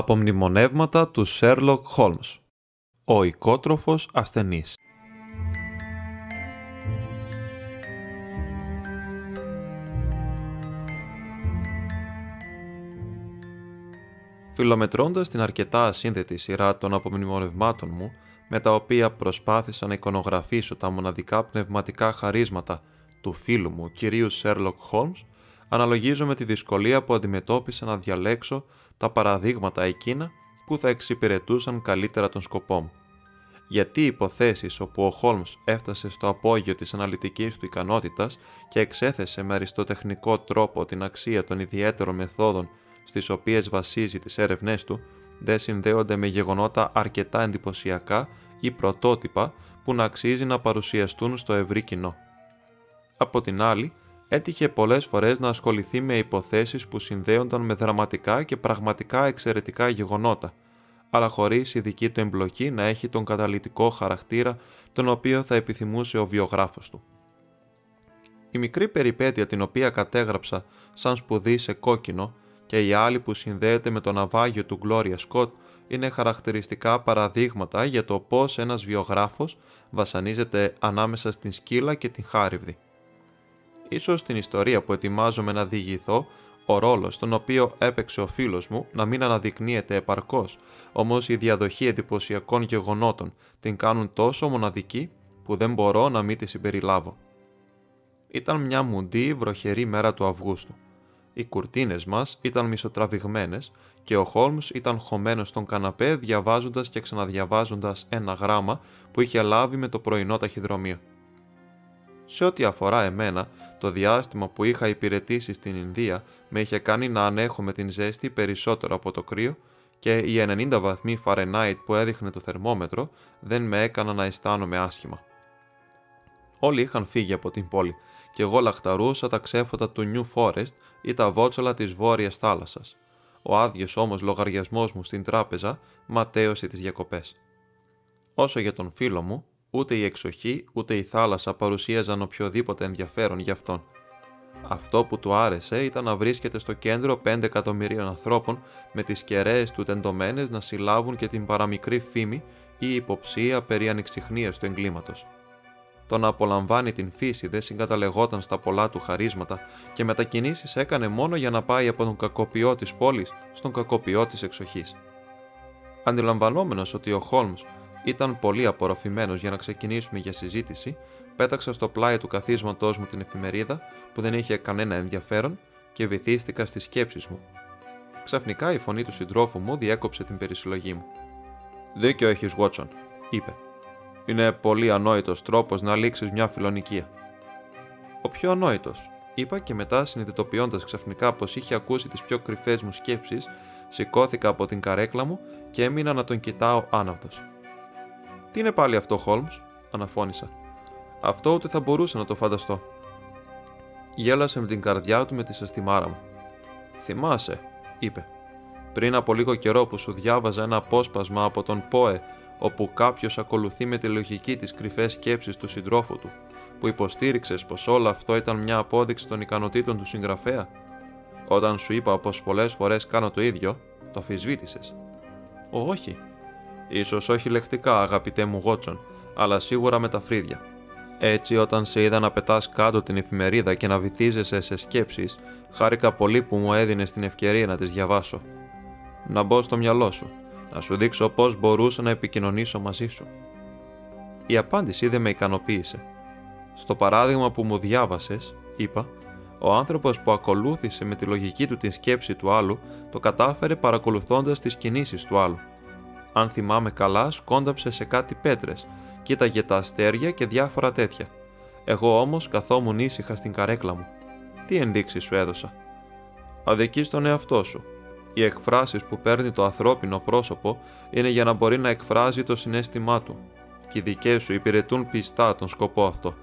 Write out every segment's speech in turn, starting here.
Τα απομνημονεύματα του Sherlock Holmes. Ο οικότροφος ασθενής. Φιλομετρώντας την αρκετά ασύνδετη σειρά των απομνημονευμάτων μου, με τα οποία προσπάθησα να εικονογραφήσω τα μοναδικά πνευματικά χαρίσματα του φίλου μου, κυρίου Sherlock Holmes, αναλογίζω με τη δυσκολία που αντιμετώπισα να διαλέξω τα παραδείγματα εκείνα που θα εξυπηρετούσαν καλύτερα τον σκοπό μου. Γιατί οι υποθέσεις όπου ο Χόλμς έφτασε στο απόγειο της αναλυτικής του ικανότητας και εξέθεσε με αριστοτεχνικό τρόπο την αξία των ιδιαίτερων μεθόδων στις οποίες βασίζει τις έρευνές του, δεν συνδέονται με γεγονότα αρκετά εντυπωσιακά ή πρωτότυπα που να αξίζει να παρουσιαστούν στο ευρύ κοινό. Από την άλλη, έτυχε πολλές φορές να ασχοληθεί με υποθέσεις που συνδέονταν με δραματικά και πραγματικά εξαιρετικά γεγονότα, αλλά χωρίς ειδική του εμπλοκή να έχει τον καταλητικό χαρακτήρα τον οποίο θα επιθυμούσε ο βιογράφος του. Η μικρή περιπέτεια την οποία κατέγραψα σαν σπουδή σε κόκκινο και η άλλη που συνδέεται με το ναυάγιο του Gloria Scott είναι χαρακτηριστικά παραδείγματα για το πώς ένας βιογράφος βασανίζεται ανάμεσα στην σκύλα και την χάριβδη. Ίσως στην ιστορία που ετοιμάζομαι να διηγηθώ, ο ρόλος τον οποίο έπαιξε ο φίλος μου να μην αναδεικνύεται επαρκώς, όμως η διαδοχή εντυπωσιακών γεγονότων την κάνουν τόσο μοναδική που δεν μπορώ να μην τη συμπεριλάβω. Ήταν μια μουντή βροχερή μέρα του Αυγούστου. Οι κουρτίνες μας ήταν μισοτραβηγμένες και ο Χόλμς ήταν χωμένος στον καναπέ διαβάζοντας και ξαναδιαβάζοντας ένα γράμμα που είχε λάβει με το πρωινό ταχυδρομείο. Σε ό,τι αφορά εμένα, το διάστημα που είχα υπηρετήσει στην Ινδία με είχε κάνει να ανέχομαι την ζέστη περισσότερο από το κρύο και οι 90 βαθμοί Φαρενάιτ που έδειχνε το θερμόμετρο δεν με έκαναν να αισθάνομαι άσχημα. Όλοι είχαν φύγει από την πόλη και εγώ λαχταρούσα τα ξέφωτα του New Forest ή τα βότσολα της βόρειας θάλασσας. Ο άδειος όμως λογαριασμός μου στην τράπεζα ματέωσε τις διακοπές. Όσο για τον φίλο μου, Ούτε η εξοχή ούτε η θάλασσα παρουσίαζαν οποιοδήποτε ενδιαφέρον για αυτόν. Αυτό που του άρεσε ήταν να βρίσκεται στο κέντρο 5 εκατομμυρίων ανθρώπων με τις κεραίες του τεντωμένες να συλλάβουν και την παραμικρή φήμη ή υποψία περί ανεξιχνίας του εγκλήματος. Το να απολαμβάνει την φύση δεν συγκαταλεγόταν στα πολλά του χαρίσματα και μετακινήσεις έκανε μόνο για να πάει από τον κακοποιό της πόλης στον κακοποιό της εξοχής. Αντιλαμβανόμενος ότι ο Χόλμς ήταν πολύ απορροφημένος για να ξεκινήσουμε για συζήτηση, πέταξα στο πλάι του καθίσματός μου την εφημερίδα που δεν είχε κανένα ενδιαφέρον και βυθίστηκα στις σκέψεις μου. Ξαφνικά η φωνή του συντρόφου μου διέκοψε την περισυλλογή μου. Δίκιο έχεις, Βότσον, είπε. Είναι πολύ ανόητος τρόπος να λήξεις μια φιλονικία. Ο πιο ανόητος, είπα και μετά συνειδητοποιώντας ξαφνικά πως είχε ακούσει τις πιο κρυφές μου σκέψεις, σηκώθηκα από την καρέκλα μου και έμεινα να τον κοιτάω άναυδος. Τι είναι πάλι αυτό, Χόλμς, αναφώνησα. Αυτό ούτε θα μπορούσα να το φανταστώ. Γέλασε με την καρδιά του με τη σαστιμάρα μου. Θυμάσαι, είπε. Πριν από λίγο καιρό που σου διάβαζα ένα απόσπασμα από τον ΠΟΕ, όπου κάποιος ακολουθεί με τη λογική τι κρυφές σκέψει του συντρόφου του, που υποστήριξες πως όλο αυτό ήταν μια απόδειξη των ικανοτήτων του συγγραφέα; Όταν σου είπα πως πολλές φορές κάνω το ίδιο, το αφισβήτησες. Όχι, Ίσως όχι λεχτικά, αγαπητέ μου Γότσον, αλλά σίγουρα με τα φρύδια. Έτσι, όταν σε είδα να πετάς κάτω την εφημερίδα και να βυθίζεσαι σε σκέψεις, χάρηκα πολύ που μου έδινες την ευκαιρία να τις διαβάσω. Να μπω στο μυαλό σου, να σου δείξω πώς μπορούσα να επικοινωνήσω μαζί σου. Η απάντηση δεν με ικανοποίησε. Στο παράδειγμα που μου διάβασες, είπα, ο άνθρωπος που ακολούθησε με τη λογική του την σκέψη του άλλου, το κατάφερε παρακολουθώντας τις κινήσεις του άλλου αν θυμάμαι καλά, σκόνταψε σε κάτι πέτρες, κοίταγε τα αστέρια και διάφορα τέτοια. Εγώ όμως καθόμουν ήσυχα στην καρέκλα μου. Τι ενδείξεις σου έδωσα; Αδική τον εαυτό σου. Οι εκφράσεις που παίρνει το ανθρώπινο πρόσωπο είναι για να μπορεί να εκφράζει το συνέστημά του και οι δικές σου υπηρετούν πιστά τον σκοπό αυτό.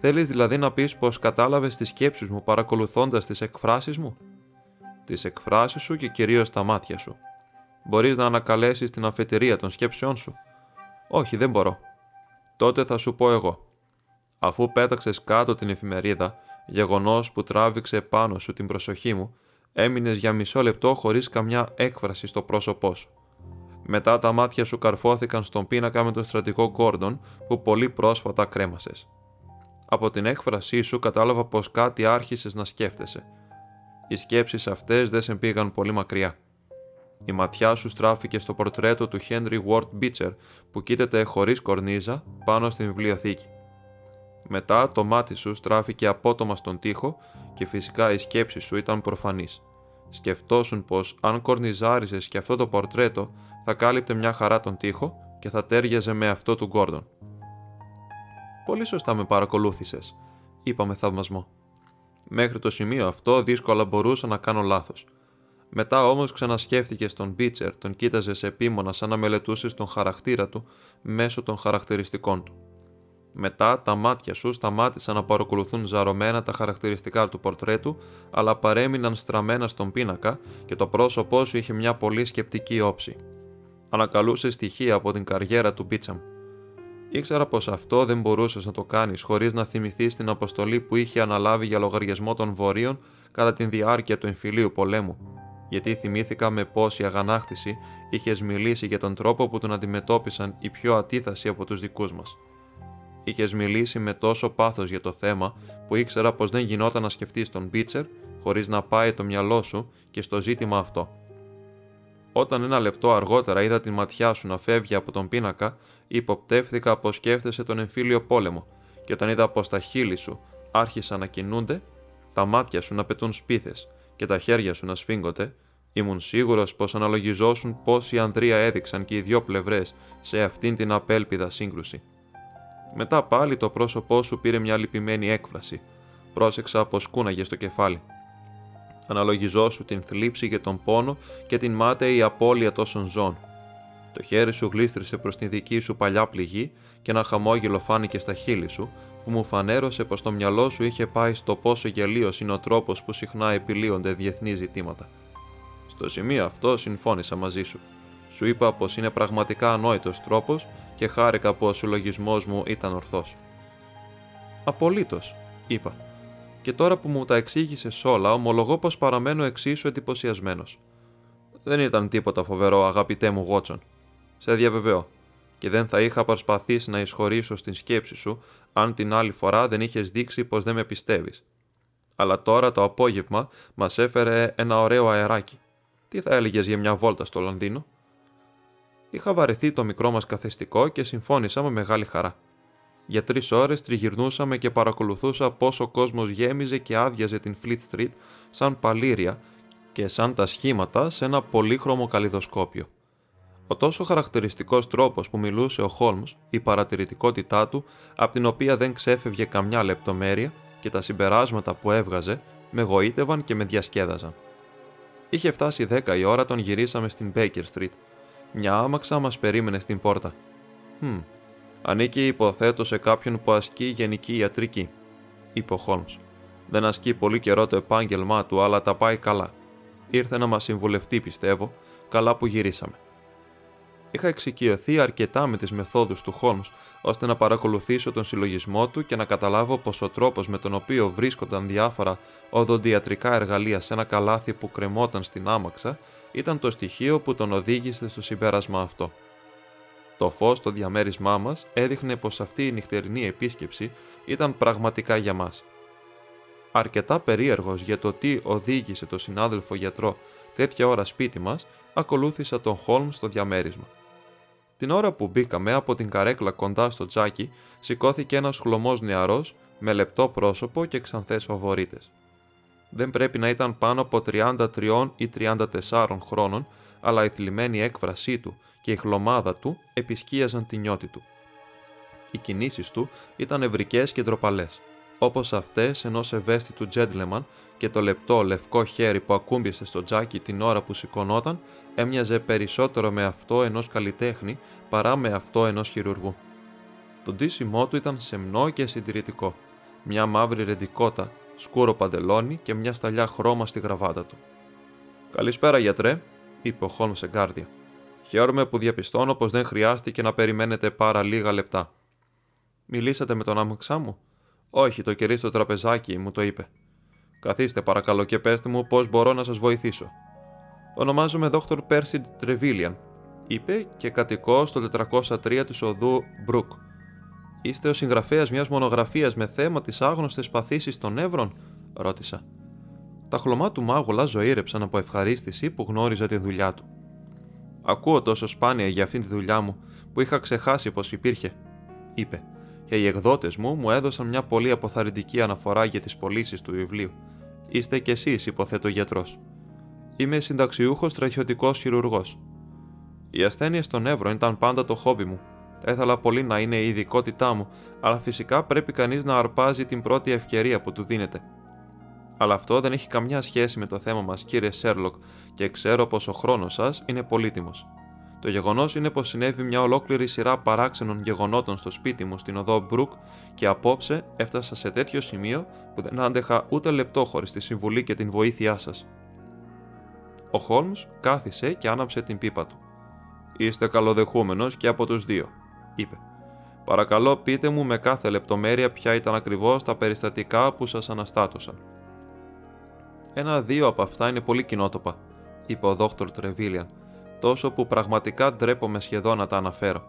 Θέλεις δηλαδή να πεις πως κατάλαβες τις σκέψεις μου παρακολουθώντας τις εκφράσεις μου; Τις εκφράσεις σου και κυρίως τα μάτια σου. Μπορείς να ανακαλέσεις την αφετηρία των σκέψεών σου. Όχι, δεν μπορώ. Τότε θα σου πω εγώ. Αφού πέταξες κάτω την εφημερίδα, γεγονός που τράβηξε πάνω σου την προσοχή μου, έμεινες για μισό λεπτό χωρίς καμιά έκφραση στο πρόσωπό σου. Μετά τα μάτια σου καρφώθηκαν στον πίνακα με τον στρατηγό Γκόρντον που πολύ πρόσφατα κρέμασες. Από την έκφρασή σου κατάλαβα πως κάτι άρχισες να σκέφτεσαι. Οι σκέψεις αυτές δεν σε πήγαν πολύ μακριά. Η ματιά σου στράφηκε στο πορτρέτο του Henry Ward Beecher που κοίταται χωρίς κορνίζα πάνω στην βιβλιοθήκη. Μετά το μάτι σου στράφηκε απότομα στον τοίχο και φυσικά η σκέψη σου ήταν προφανής. Σκεφτόσουν πως αν κορνιζάριζες και αυτό το πορτρέτο θα κάλυπτε μια χαρά τον τοίχο και θα τέριαζε με αυτό του Γκόρντον. Πολύ σωστά με παρακολούθησες, είπα με θαυμασμό. Μέχρι το σημείο αυτό δύσκολα μπορούσα να κάνω λάθος. Μετά όμως ξανασκέφτηκε στον Μπίτσερ, τον κοίταζε σε επίμονα σαν να μελετούσε τον χαρακτήρα του μέσω των χαρακτηριστικών του. Μετά τα μάτια σου σταμάτησαν να παρακολουθούν ζαρωμένα τα χαρακτηριστικά του πορτρέτου, αλλά παρέμειναν στραμμένα στον πίνακα και το πρόσωπό σου είχε μια πολύ σκεπτική όψη. Ανακαλούσε στοιχεία από την καριέρα του Μπίτσαμ. Ήξερα πως αυτό δεν μπορούσες να το κάνεις χωρίς να θυμηθείς την αποστολή που είχε αναλάβει για λογαριασμό των Βορείων κατά τη διάρκεια του εμφυλίου πολέμου, γιατί θυμήθηκα με πόση αγανάκτηση είχες μιλήσει για τον τρόπο που τον αντιμετώπισαν οι πιο ατίθασοι από τους δικούς μας. Είχες μιλήσει με τόσο πάθος για το θέμα που ήξερα πως δεν γινόταν να σκεφτείς τον Μπίτσερ χωρίς να πάει το μυαλό σου και στο ζήτημα αυτό. Όταν ένα λεπτό αργότερα είδα τη ματιά σου να φεύγει από τον πίνακα, υποπτεύθηκα πως σκέφτεσαι τον εμφύλιο πόλεμο, και όταν είδα πως τα χείλη σου άρχισαν να κινούνται, τα μάτια σου να πετούν σπίθες και τα χέρια σου να σφίγγονται, ήμουν σίγουρος πως αναλογιζόσουν πόση ανδρεία έδειξαν και οι δυο πλευρές σε αυτήν την απέλπιδα σύγκρουση. Μετά πάλι το πρόσωπό σου πήρε μια λυπημένη έκφραση. Πρόσεξα πως κούναγε στο κεφάλι. Αναλογιζόσου την θλίψη και τον πόνο και την μάταιη απώλεια τόσων ζώων. Το χέρι σου γλίστρισε προς την δική σου παλιά πληγή και ένα χαμόγελο φάνηκε στα χείλη σου, που μου φανέρωσε πως το μυαλό σου είχε πάει στο πόσο γελίος είναι ο τρόπος που συχνά επιλύονται διεθνεί ζητήματα. Στο σημείο αυτό συμφώνησα μαζί σου. Σου είπα πως είναι πραγματικά ανόητος τρόπος και χάρηκα που ο συλλογισμός μου ήταν ορθός. Απολύτως, είπα και τώρα που μου τα εξήγησες όλα, ομολογώ πως παραμένω εξίσου εντυπωσιασμένος. Δεν ήταν τίποτα φοβερό, αγαπητέ μου Γότσον. Σε διαβεβαιώ. Και δεν θα είχα προσπαθήσει να εισχωρήσω στην σκέψη σου, αν την άλλη φορά δεν είχες δείξει πως δεν με πιστεύεις. Αλλά τώρα το απόγευμα μας έφερε ένα ωραίο αεράκι. Τι θα έλεγες για μια βόλτα στο Λονδίνο; Είχα βαρεθεί το μικρό μας καθεστικό και συμφώνησα με μεγάλη χαρά. Για τρεις ώρες τριγυρνούσαμε και παρακολουθούσα πώ ο κόσμος γέμιζε και άδειαζε την Fleet Street σαν παλήρια και σαν τα σχήματα σε ένα πολύχρωμο καλλιδοσκόπιο. Ο τόσο χαρακτηριστικός τρόπος που μιλούσε ο Χόλμς, η παρατηρητικότητά του, από την οποία δεν ξέφευγε καμιά λεπτομέρεια και τα συμπεράσματα που έβγαζε, με γοήτευαν και με διασκέδαζαν. Είχε φτάσει 10 η ώρα, τον γυρίσαμε στην Baker Street. Μια άμαξα μας περίμενε στην πόρτα. Χμ, Ανήκει, υποθέτω, σε κάποιον που ασκεί γενική ιατρική, είπε ο Χόλμς. Δεν ασκεί πολύ καιρό το επάγγελμά του, αλλά τα πάει καλά. Ήρθε να μας συμβουλευτεί, πιστεύω, καλά που γυρίσαμε. Είχα εξοικειωθεί αρκετά με τις μεθόδους του Χόλμς, ώστε να παρακολουθήσω τον συλλογισμό του και να καταλάβω πως ο τρόπος με τον οποίο βρίσκονταν διάφορα οδοντιατρικά εργαλεία σε ένα καλάθι που κρεμόταν στην άμαξα ήταν το στοιχείο που τον οδήγησε στο συμπέρασμα αυτό. Το φως στο διαμέρισμά μας έδειχνε πως αυτή η νυχτερινή επίσκεψη ήταν πραγματικά για μας. Αρκετά περίεργος για το τι οδήγησε το συνάδελφο γιατρό τέτοια ώρα σπίτι μας, ακολούθησα τον Χόλμς στο διαμέρισμα. Την ώρα που μπήκαμε από την καρέκλα κοντά στο τζάκι, σηκώθηκε ένας χλωμός νεαρός με λεπτό πρόσωπο και ξανθές φαβορίτες. Δεν πρέπει να ήταν πάνω από 33 ή 34 χρόνων, αλλά η θλιμμένη έκφρασή του και η χλωμάδα του επισκίαζαν τη νιώτη του. Οι κινήσεις του ήταν ευρικές και ντροπαλές. Όπως αυτές ενός ευαίσθητου τζέντλεμαν και το λεπτό λευκό χέρι που ακούμπησε στο τζάκι την ώρα που σηκωνόταν έμοιαζε περισσότερο με αυτό ενός καλλιτέχνη παρά με αυτό ενός χειρουργού. Το ντύσιμό του ήταν σεμνό και συντηρητικό. Μια μαύρη ρεντικότα, σκούρο παντελόνι και μια σταλιά χρώμα στη γραβάτα του. Καλησπέρα, γιατρέ, είπε ο Χόλμ σε γκάρδια. Χαίρομαι που διαπιστώνω πως δεν χρειάστηκε να περιμένετε πάρα λίγα λεπτά. Μιλήσατε με τον άμαξά μου. Όχι, το κερί στο τραπεζάκι μου το είπε. Καθίστε παρακαλώ και πέστε μου πώς μπορώ να σας βοηθήσω. Ονομάζομαι Δόκτωρ Πέρσιντ Τρεβίλιαν, είπε και κατοικώ στο 403 του οδού Μπρουκ. Είστε ο συγγραφέας μιας μονογραφίας με θέμα τις άγνωστες παθήσεις των νεύρων, ρώτησα. Τα χλωμά του μάγουλα ζωήρεψαν από ευχαρίστηση που γνώριζα τη δουλειά του. Ακούω τόσο σπάνια για αυτήν τη δουλειά μου που είχα ξεχάσει πως υπήρχε, είπε, και οι εκδότες μου μου έδωσαν μια πολύ αποθαρρυντική αναφορά για τις πωλήσεις του βιβλίου. Είστε κι εσείς, υποθέτω γιατρός. Είμαι συνταξιούχος στρατιωτικό χειρουργός. Οι ασθένειε των νεύρων ήταν πάντα το χόμπι μου. Έθελα πολύ να είναι η ειδικότητά μου, αλλά φυσικά πρέπει κανείς να αρπάζει την πρώτη ευκαιρία που του δίνεται. Αλλά αυτό δεν έχει καμιά σχέση με το θέμα μας, κύριε Σέρλοκ, και ξέρω πως ο χρόνος σας είναι πολύτιμος. Το γεγονός είναι πως συνέβη μια ολόκληρη σειρά παράξενων γεγονότων στο σπίτι μου στην οδό Μπρουκ και απόψε έφτασα σε τέτοιο σημείο που δεν άντεχα ούτε λεπτό χωρίς τη συμβουλή και την βοήθειά σας. Ο Χόλμς κάθισε και άναψε την πίπα του. Είστε καλοδεχούμενος και από τους δύο, είπε. Παρακαλώ πείτε μου με κάθε λεπτομέρεια ποια ήταν ακριβώς τα περιστατικά που σας αναστάτωσαν. Ένα-δύο από αυτά είναι πολύ κοινότοπα, είπε ο δόκτωρ Τρεβίλιαν, τόσο που πραγματικά ντρέπομαι σχεδόν να τα αναφέρω.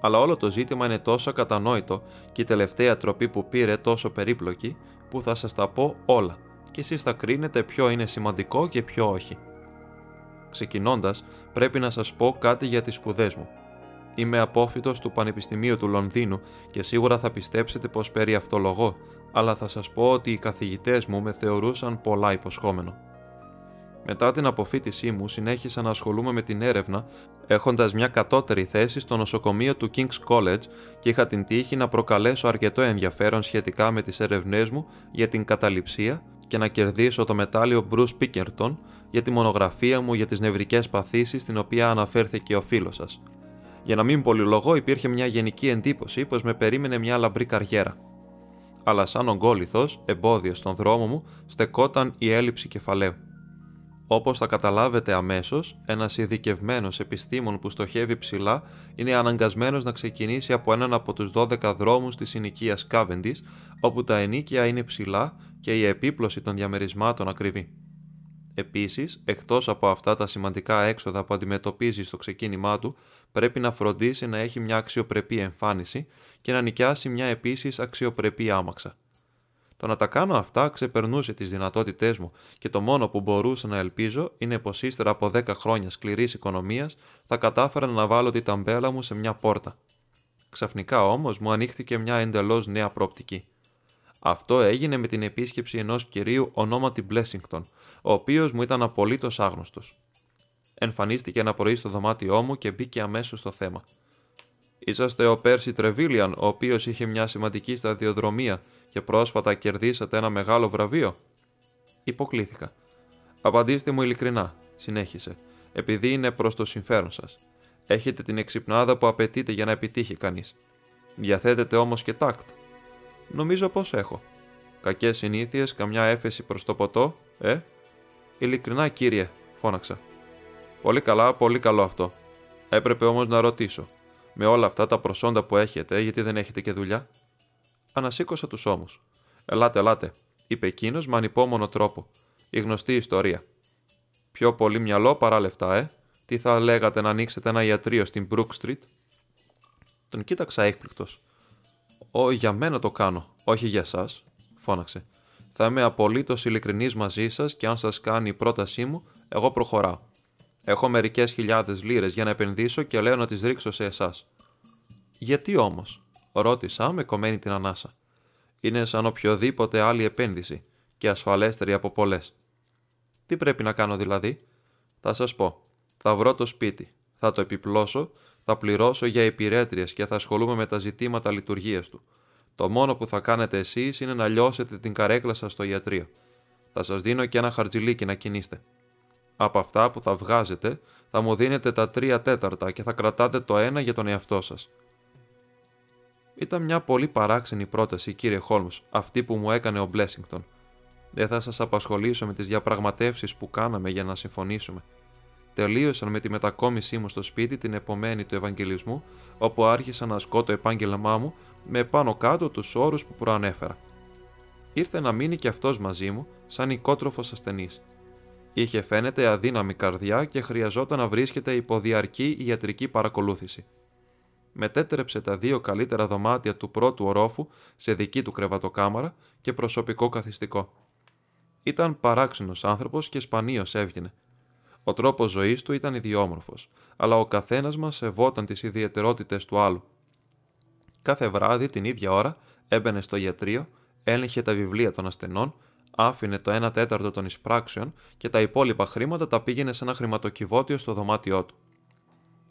Αλλά όλο το ζήτημα είναι τόσο κατανόητο και η τελευταία τροπή που πήρε τόσο περίπλοκη που θα σας τα πω όλα και εσείς θα κρίνετε ποιο είναι σημαντικό και ποιο όχι. Ξεκινώντας, πρέπει να σας πω κάτι για τις σπουδές μου. Είμαι απόφυτος του Πανεπιστημίου του Λονδίνου και σίγουρα θα πιστέψετε πως περί αυτολογώ, αλλά θα σας πω ότι οι καθηγητές μου με θεωρούσαν πολλά υποσχόμενο. Μετά την αποφύτισή μου, συνέχισα να ασχολούμαι με την έρευνα, έχοντας μια κατώτερη θέση στο νοσοκομείο του King's College και είχα την τύχη να προκαλέσω αρκετό ενδιαφέρον σχετικά με τις έρευνές μου για την καταληψία και να κερδίσω το μετάλλιο Bruce Pickerton για τη μονογραφία μου για τις νευρικές παθήσεις στην οποία αναφέρθηκε ο φίλος σας. Για να μην πολυλογώ, υπήρχε μια γενική εντύπωση πως με περίμενε μια λαμπρή καριέρα. Αλλά σαν ογκόληθος, εμπόδιος στον δρόμο μου, στεκόταν η έλλειψη κεφαλαίου. Όπως θα καταλάβετε αμέσως, ένας ειδικευμένος επιστήμον που στοχεύει ψηλά είναι αναγκασμένος να ξεκινήσει από έναν από τους 12 δρόμους της συνοικίας Cavendish, όπου τα ενίκια είναι ψηλά και η επίπλωση των διαμερισμάτων ακριβή. Επίσης, εκτός από αυτά τα σημαντικά έξοδα που αντιμετωπίζει στο ξεκίνημά του, πρέπει να φροντίσει να έχει μια αξιοπρεπή εμφάνιση και να νοικιάσει μια επίσης αξιοπρεπή άμαξα. Το να τα κάνω αυτά ξεπερνούσε τις δυνατότητές μου και το μόνο που μπορούσα να ελπίζω είναι πως ύστερα από 10 χρόνια σκληρής οικονομίας θα κατάφερα να βάλω τη ταμπέλα μου σε μια πόρτα. Ξαφνικά όμως μου ανοίχθηκε μια εντελώς νέα προοπτική. Αυτό έγινε με την επίσκεψη ενός κυρίου ονόματι Μπλέσιγκτον, ο οποίος μου ήταν απολύτως άγνωστος. Εμφανίστηκε ένα πρωί στο δωμάτιό μου και μπήκε αμέσως στο θέμα. Είσαστε ο Πέρσι Τρεβίλιαν, ο οποίος είχε μια σημαντική σταδιοδρομία και πρόσφατα κερδίσατε ένα μεγάλο βραβείο. Υποκλήθηκα. Απαντήστε μου ειλικρινά, συνέχισε, επειδή είναι προς το συμφέρον σας. Έχετε την εξυπνάδα που απαιτείται για να επιτύχει κανείς. Διαθέτετε όμως και τάκτ. Νομίζω πως έχω. Κακές συνήθειες, καμιά έφεση προς το ποτό, ε; Ειλικρινά, κύριε, φώναξα. Πολύ καλά, πολύ καλό αυτό. Έπρεπε όμως να ρωτήσω. Με όλα αυτά τα προσόντα που έχετε, γιατί δεν έχετε και δουλειά; Ανασήκωσα τους ώμους. Ελάτε, ελάτε, είπε εκείνος με ανυπόμονο τρόπο. Η γνωστή ιστορία. Πιο πολύ μυαλό παρά λεφτά, ε. Τι θα λέγατε να ανοίξετε ένα ιατρείο στην Brook Street; Τον κοίταξα έκπληκτος. Ω, για μένα το κάνω, όχι για εσάς, φώναξε. Θα είμαι απολύτως ειλικρινής μαζί σας και αν σας κάνει η πρότασή μου, εγώ προχωράω. Έχω μερικές χιλιάδες λίρες για να επενδύσω και λέω να τις ρίξω σε εσάς. Γιατί όμως, ρώτησα με κομμένη την ανάσα. Είναι σαν οποιοδήποτε άλλη επένδυση και ασφαλέστερη από πολλές. Τι πρέπει να κάνω δηλαδή, θα σας πω. Θα βρω το σπίτι, θα το επιπλώσω, θα πληρώσω για υπηρέτριες και θα ασχολούμαι με τα ζητήματα λειτουργίας του. Το μόνο που θα κάνετε εσείς είναι να λιώσετε την καρέκλα σας στο ιατρείο. Θα σας δίνω και ένα χαρτζιλίκι να κινείστε. Από αυτά που θα βγάζετε, θα μου δίνετε τα τρία τέταρτα και θα κρατάτε το ένα για τον εαυτό σας. Ήταν μια πολύ παράξενη πρόταση, κύριε Χόλμς, αυτή που μου έκανε ο Μπλέσιγκτον. Δεν θα σας απασχολήσω με τις διαπραγματεύσεις που κάναμε για να συμφωνήσουμε. Τελείωσαν με τη μετακόμισή μου στο σπίτι την επομένη του Ευαγγελισμού, όπου άρχισα να ασκώ το επάγγελμά μου με πάνω κάτω τους όρους που προανέφερα. Ήρθε να μείνει και αυτός μαζί μου, σαν οικότροφος ασθενής. Είχε φαίνεται αδύναμη καρδιά και χρειαζόταν να βρίσκεται υπό διαρκή ιατρική παρακολούθηση. Μετέτρεψε τα δύο καλύτερα δωμάτια του πρώτου ορόφου σε δική του κρεβατοκάμαρα και προσωπικό καθιστικό. Ήταν παράξενος άνθρωπος και σπανίως έβγαινε. Ο τρόπος ζωής του ήταν ιδιόμορφος, αλλά ο καθένας μας σεβόταν τις ιδιαιτερότητες του άλλου. Κάθε βράδυ την ίδια ώρα έμπαινε στο ιατρείο, έλεγχε τα βιβλία των ασθενών, άφηνε το 1 τέταρτο των εισπράξεων και τα υπόλοιπα χρήματα τα πήγαινε σε ένα χρηματοκιβώτιο στο δωμάτιό του.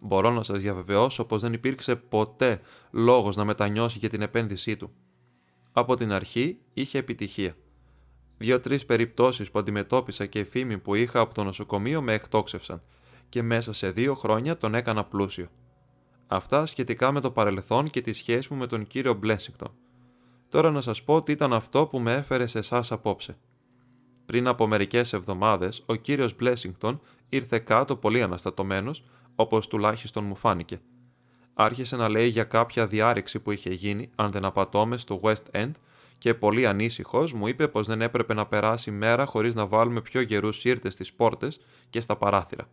Μπορώ να σας διαβεβαιώσω πως δεν υπήρξε ποτέ λόγος να μετανιώσει για την επένδυσή του. Από την αρχή είχε επιτυχία. Δύο-τρεις περιπτώσεις που αντιμετώπισα και φήμη που είχα από το νοσοκομείο με εκτόξευσαν και μέσα σε δύο χρόνια τον έκανα πλούσιο. Αυτά σχετικά με το παρελθόν και τη σχέση μου με τον κύριο Μπλέσιγκτον. Τώρα να σας πω τι ήταν αυτό που με έφερε σε εσάς απόψε. Πριν από μερικές εβδομάδες, ο κύριος Μπλέσιγκτον ήρθε κάτω πολύ αναστατωμένος, όπως τουλάχιστον μου φάνηκε. Άρχισε να λέει για κάποια διάρρηξη που είχε γίνει, αν δεν απατώμε, στο West End και πολύ ανήσυχος μου είπε πως δεν έπρεπε να περάσει μέρα χωρίς να βάλουμε πιο γερούς σύρτες στις πόρτες και στα παράθυρα.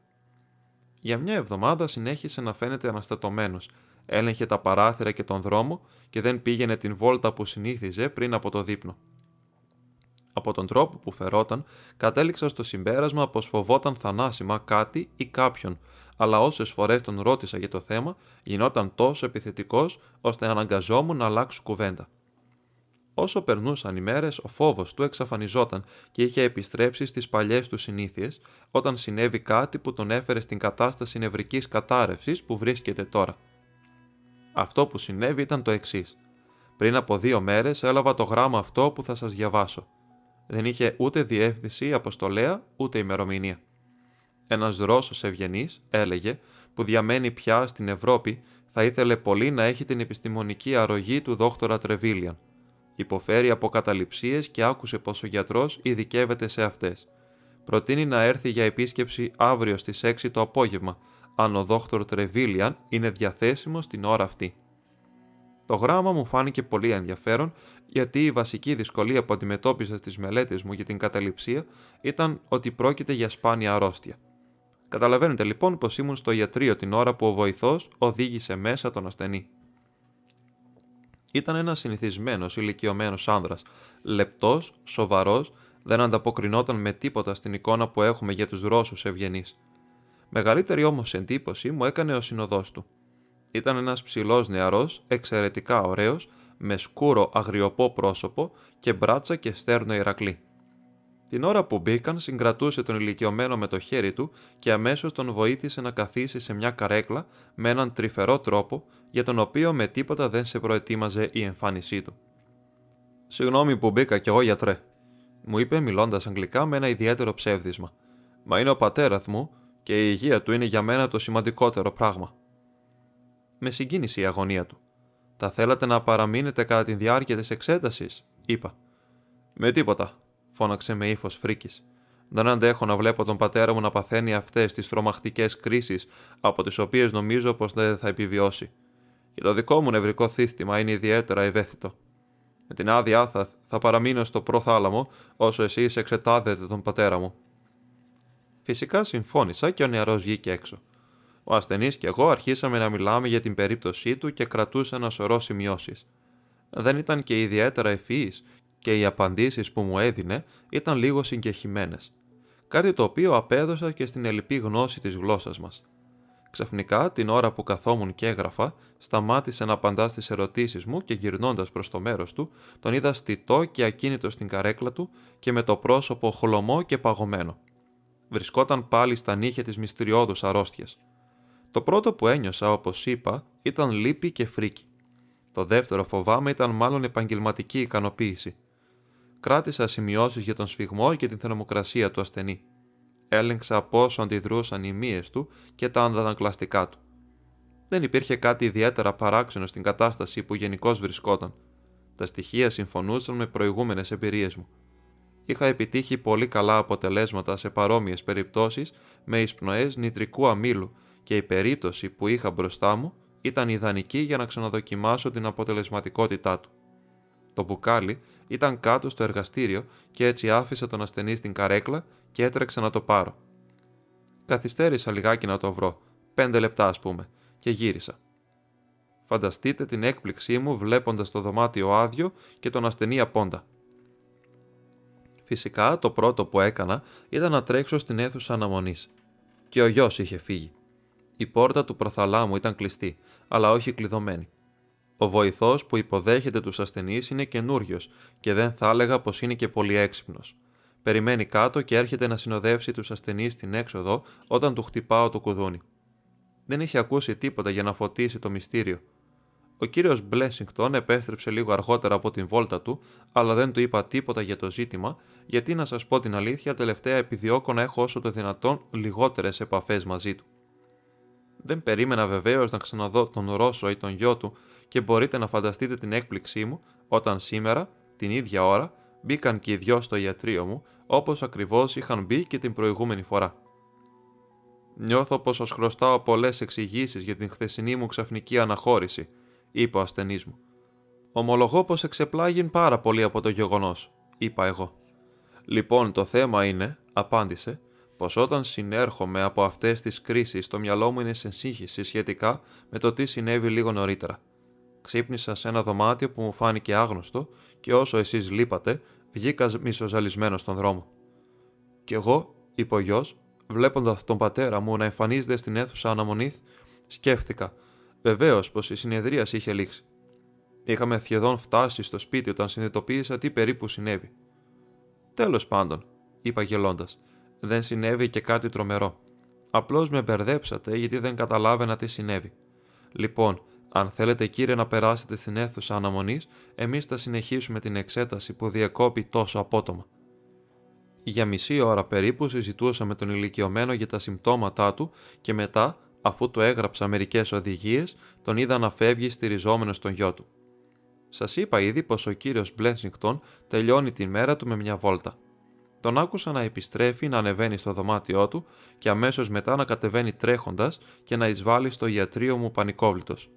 Για μια εβδομάδα συνέχισε να φαίνεται αναστατωμένος, έλεγχε τα παράθυρα και τον δρόμο και δεν πήγαινε την βόλτα που συνήθιζε πριν από το δείπνο. Από τον τρόπο που φερόταν, κατέληξα στο συμπέρασμα πως φοβόταν θανάσιμα κάτι ή κάποιον, αλλά όσες φορές τον ρώτησα για το θέμα, γινόταν τόσο επιθετικός ώστε αναγκαζόμουν να αλλάξω κουβέντα. Όσο περνούσαν οι μέρες, ο φόβος του εξαφανιζόταν και είχε επιστρέψει στις παλιές του συνήθειες, όταν συνέβη κάτι που τον έφερε στην κατάσταση νευρικής κατάρρευσης που βρίσκεται τώρα. Αυτό που συνέβη ήταν το εξής. Πριν από δύο μέρες έλαβα το γράμμα αυτό που θα σας διαβάσω. Δεν είχε ούτε διεύθυνση αποστολέα ούτε ημερομηνία. Ένας Ρώσος ευγενής, έλεγε, που διαμένει πια στην Ευρώπη, θα ήθελε πολύ να έχει την επιστημονική αρρωγή του δόκτωρα Τρεβίλιαν Υποφέρει από καταληψίες και άκουσε πως ο γιατρός ειδικεύεται σε αυτές. Προτείνει να έρθει για επίσκεψη αύριο στις 6 το απόγευμα, αν ο δόκτωρ Τρεβίλιαν είναι διαθέσιμος την ώρα αυτή. Το γράμμα μου φάνηκε πολύ ενδιαφέρον, γιατί η βασική δυσκολία που αντιμετώπιζα στις μελέτες μου για την καταληψία ήταν ότι πρόκειται για σπάνια αρρώστια. Καταλαβαίνετε λοιπόν πως ήμουν στο ιατρείο την ώρα που ο βοηθός οδήγησε μέσα τον ασθενή. Ήταν ένας συνηθισμένος ηλικιωμένος άνδρας, λεπτός, σοβαρός, δεν ανταποκρινόταν με τίποτα στην εικόνα που έχουμε για τους Ρώσους ευγενείς. Μεγαλύτερη όμως εντύπωση μου έκανε ο συνοδός του. Ήταν ένας ψηλός νεαρός, εξαιρετικά ωραίος, με σκούρο αγριοπό πρόσωπο και μπράτσα και στέρνο Ηρακλή. Την ώρα που μπήκαν, συγκρατούσε τον ηλικιωμένο με το χέρι του και αμέσως τον βοήθησε να καθίσει σε μια καρέκλα με έναν τρυφερό τρόπο για τον οποίο με τίποτα δεν σε προετοίμαζε η εμφάνισή του. Συγγνώμη που μπήκα κι εγώ γιατρέ, μου είπε μιλώντας αγγλικά με ένα ιδιαίτερο ψεύδισμα. Μα είναι ο πατέρας μου και η υγεία του είναι για μένα το σημαντικότερο πράγμα. Με συγκίνησε η αγωνία του. Θα θέλατε να παραμείνετε κατά τη διάρκεια της εξέτασης, είπα. Με τίποτα, φώναξε με ύφος φρίκης. Δεν αντέχω να βλέπω τον πατέρα μου να παθαίνει αυτές τις τρομακτικές κρίσεις από τις οποίες νομίζω πως δεν θα επιβιώσει. Και το δικό μου νευρικό θύστημα είναι ιδιαίτερα ευαίσθητο. Με την άδειά θα, θα παραμείνω στο προθάλαμο όσο εσείς εξετάζετε τον πατέρα μου. Φυσικά συμφώνησα και ο νεαρός βγήκε έξω. Ο ασθενής και εγώ αρχίσαμε να μιλάμε για την περίπτωσή του και κρατούσα ένα σωρό σημειώσεις. Δεν ήταν και ιδιαίτερα ευφυής και οι απαντήσεις που μου έδινε ήταν λίγο συγκεχημένες. Κάτι το οποίο απέδωσα και στην ελληπή γνώση της γλώσσας μας. Ξαφνικά, την ώρα που καθόμουν και έγραφα, σταμάτησε να απαντά στις ερωτήσεις μου και γυρνώντας προς το μέρος του, τον είδα στιτό και ακίνητο στην καρέκλα του και με το πρόσωπο χλωμό και παγωμένο. Βρισκόταν πάλι στα νύχια της μυστηριώδους αρρώστιας. Το πρώτο που ένιωσα, όπως είπα, ήταν λύπη και φρίκη. Το δεύτερο φοβάμαι ήταν μάλλον επαγγελματική ικανοποίηση. Κράτησα σημειώσεις για τον σφιγμό και την θερμοκρασία του ασθενή. Έλεγξα πόσο αντιδρούσαν οι μύες του και τα αντανακλαστικά του. Δεν υπήρχε κάτι ιδιαίτερα παράξενο στην κατάσταση που γενικώς βρισκόταν. Τα στοιχεία συμφωνούσαν με προηγούμενες εμπειρίες μου. Είχα επιτύχει πολύ καλά αποτελέσματα σε παρόμοιες περιπτώσεις με εισπνοέ νητρικού αμύλου και η περίπτωση που είχα μπροστά μου ήταν ιδανική για να ξαναδοκιμάσω την αποτελεσματικότητά του. Το μπουκάλι ήταν κάτω στο εργαστήριο και έτσι άφησα τον ασθενή στην καρέκλα και έτρεξα να το πάρω. Καθυστέρησα λιγάκι να το βρω, πέντε λεπτά ας πούμε, και γύρισα. Φανταστείτε την έκπληξή μου βλέποντας το δωμάτιο άδειο και τον ασθενή απόντα. Φυσικά το πρώτο που έκανα ήταν να τρέξω στην αίθουσα αναμονής. Και ο γιος είχε φύγει. Η πόρτα του προθαλάμου ήταν κλειστή, αλλά όχι κλειδωμένη. Ο βοηθός που υποδέχεται τους ασθενείς είναι καινούριος και δεν θα έλεγα πως είναι και πολύ έξυπνος. Περιμένει κάτω και έρχεται να συνοδεύσει τους ασθενείς στην έξοδο όταν του χτυπάω το κουδούνι. Δεν είχε ακούσει τίποτα για να φωτίσει το μυστήριο. Ο κύριος Μπλέσιγκτον επέστρεψε λίγο αργότερα από την βόλτα του, αλλά δεν του είπα τίποτα για το ζήτημα, γιατί να σας πω την αλήθεια, τελευταία επιδιώκω να έχω όσο το δυνατόν λιγότερες επαφές μαζί του. Δεν περίμενα βεβαίως να ξαναδώ τον Ρώσο ή τον γιο του και μπορείτε να φανταστείτε την έκπληξή μου όταν σήμερα, την ίδια ώρα, μπήκαν και οι δυο στο ιατρείο μου, όπως ακριβώς είχαν μπει και την προηγούμενη φορά. Νιώθω πως σα χρωστάω πολλές εξηγήσεις για την χθεσινή μου ξαφνική αναχώρηση, είπε ο ασθενής μου. Ομολογώ πως εξεπλάγει πάρα πολύ από το γεγονός, είπα εγώ. Λοιπόν, το θέμα είναι, απάντησε, πως όταν συνέρχομαι από αυτές τις κρίσεις, το μυαλό μου είναι σε σύγχυση σχετικά με το τι συνέβη λίγο νωρίτερα. Ξύπνησα σε ένα δωμάτιο που μου φάνηκε άγνωστο και όσο εσείς λείπατε, βγήκας μισοζαλισμένος στον δρόμο. Κι εγώ, είπε ο γιος, βλέποντας τον πατέρα μου να εμφανίζεται στην αίθουσα αναμονής, σκέφτηκα, βεβαίως πως η συνεδρίαση είχε λήξει. Είχαμε σχεδόν φτάσει στο σπίτι όταν συνειδητοποίησα τι περίπου συνέβη. Τέλος πάντων, είπα γελώντας, δεν συνέβη και κάτι τρομερό. Απλώς με μπερδέψατε γιατί δεν καταλάβαινα τι συνέβη. Λοιπόν, αν θέλετε κύριε να περάσετε στην αίθουσα αναμονής, εμείς θα συνεχίσουμε την εξέταση που διακόπη τόσο απότομα. Για μισή ώρα περίπου συζητούσα με τον ηλικιωμένο για τα συμπτώματά του και μετά, αφού του έγραψα μερικές οδηγίες, τον είδα να φεύγει στηριζόμενος στον γιο του. Σας είπα ήδη πως ο κύριος Μπλένσιγκτον τελειώνει τη μέρα του με μια βόλτα. Τον άκουσα να επιστρέφει να ανεβαίνει στο δωμάτιό του και αμέσως μετά να κατεβαίνει τρέχοντας και να εισβάλλει στο ιατρείο μου πανικόβλητος.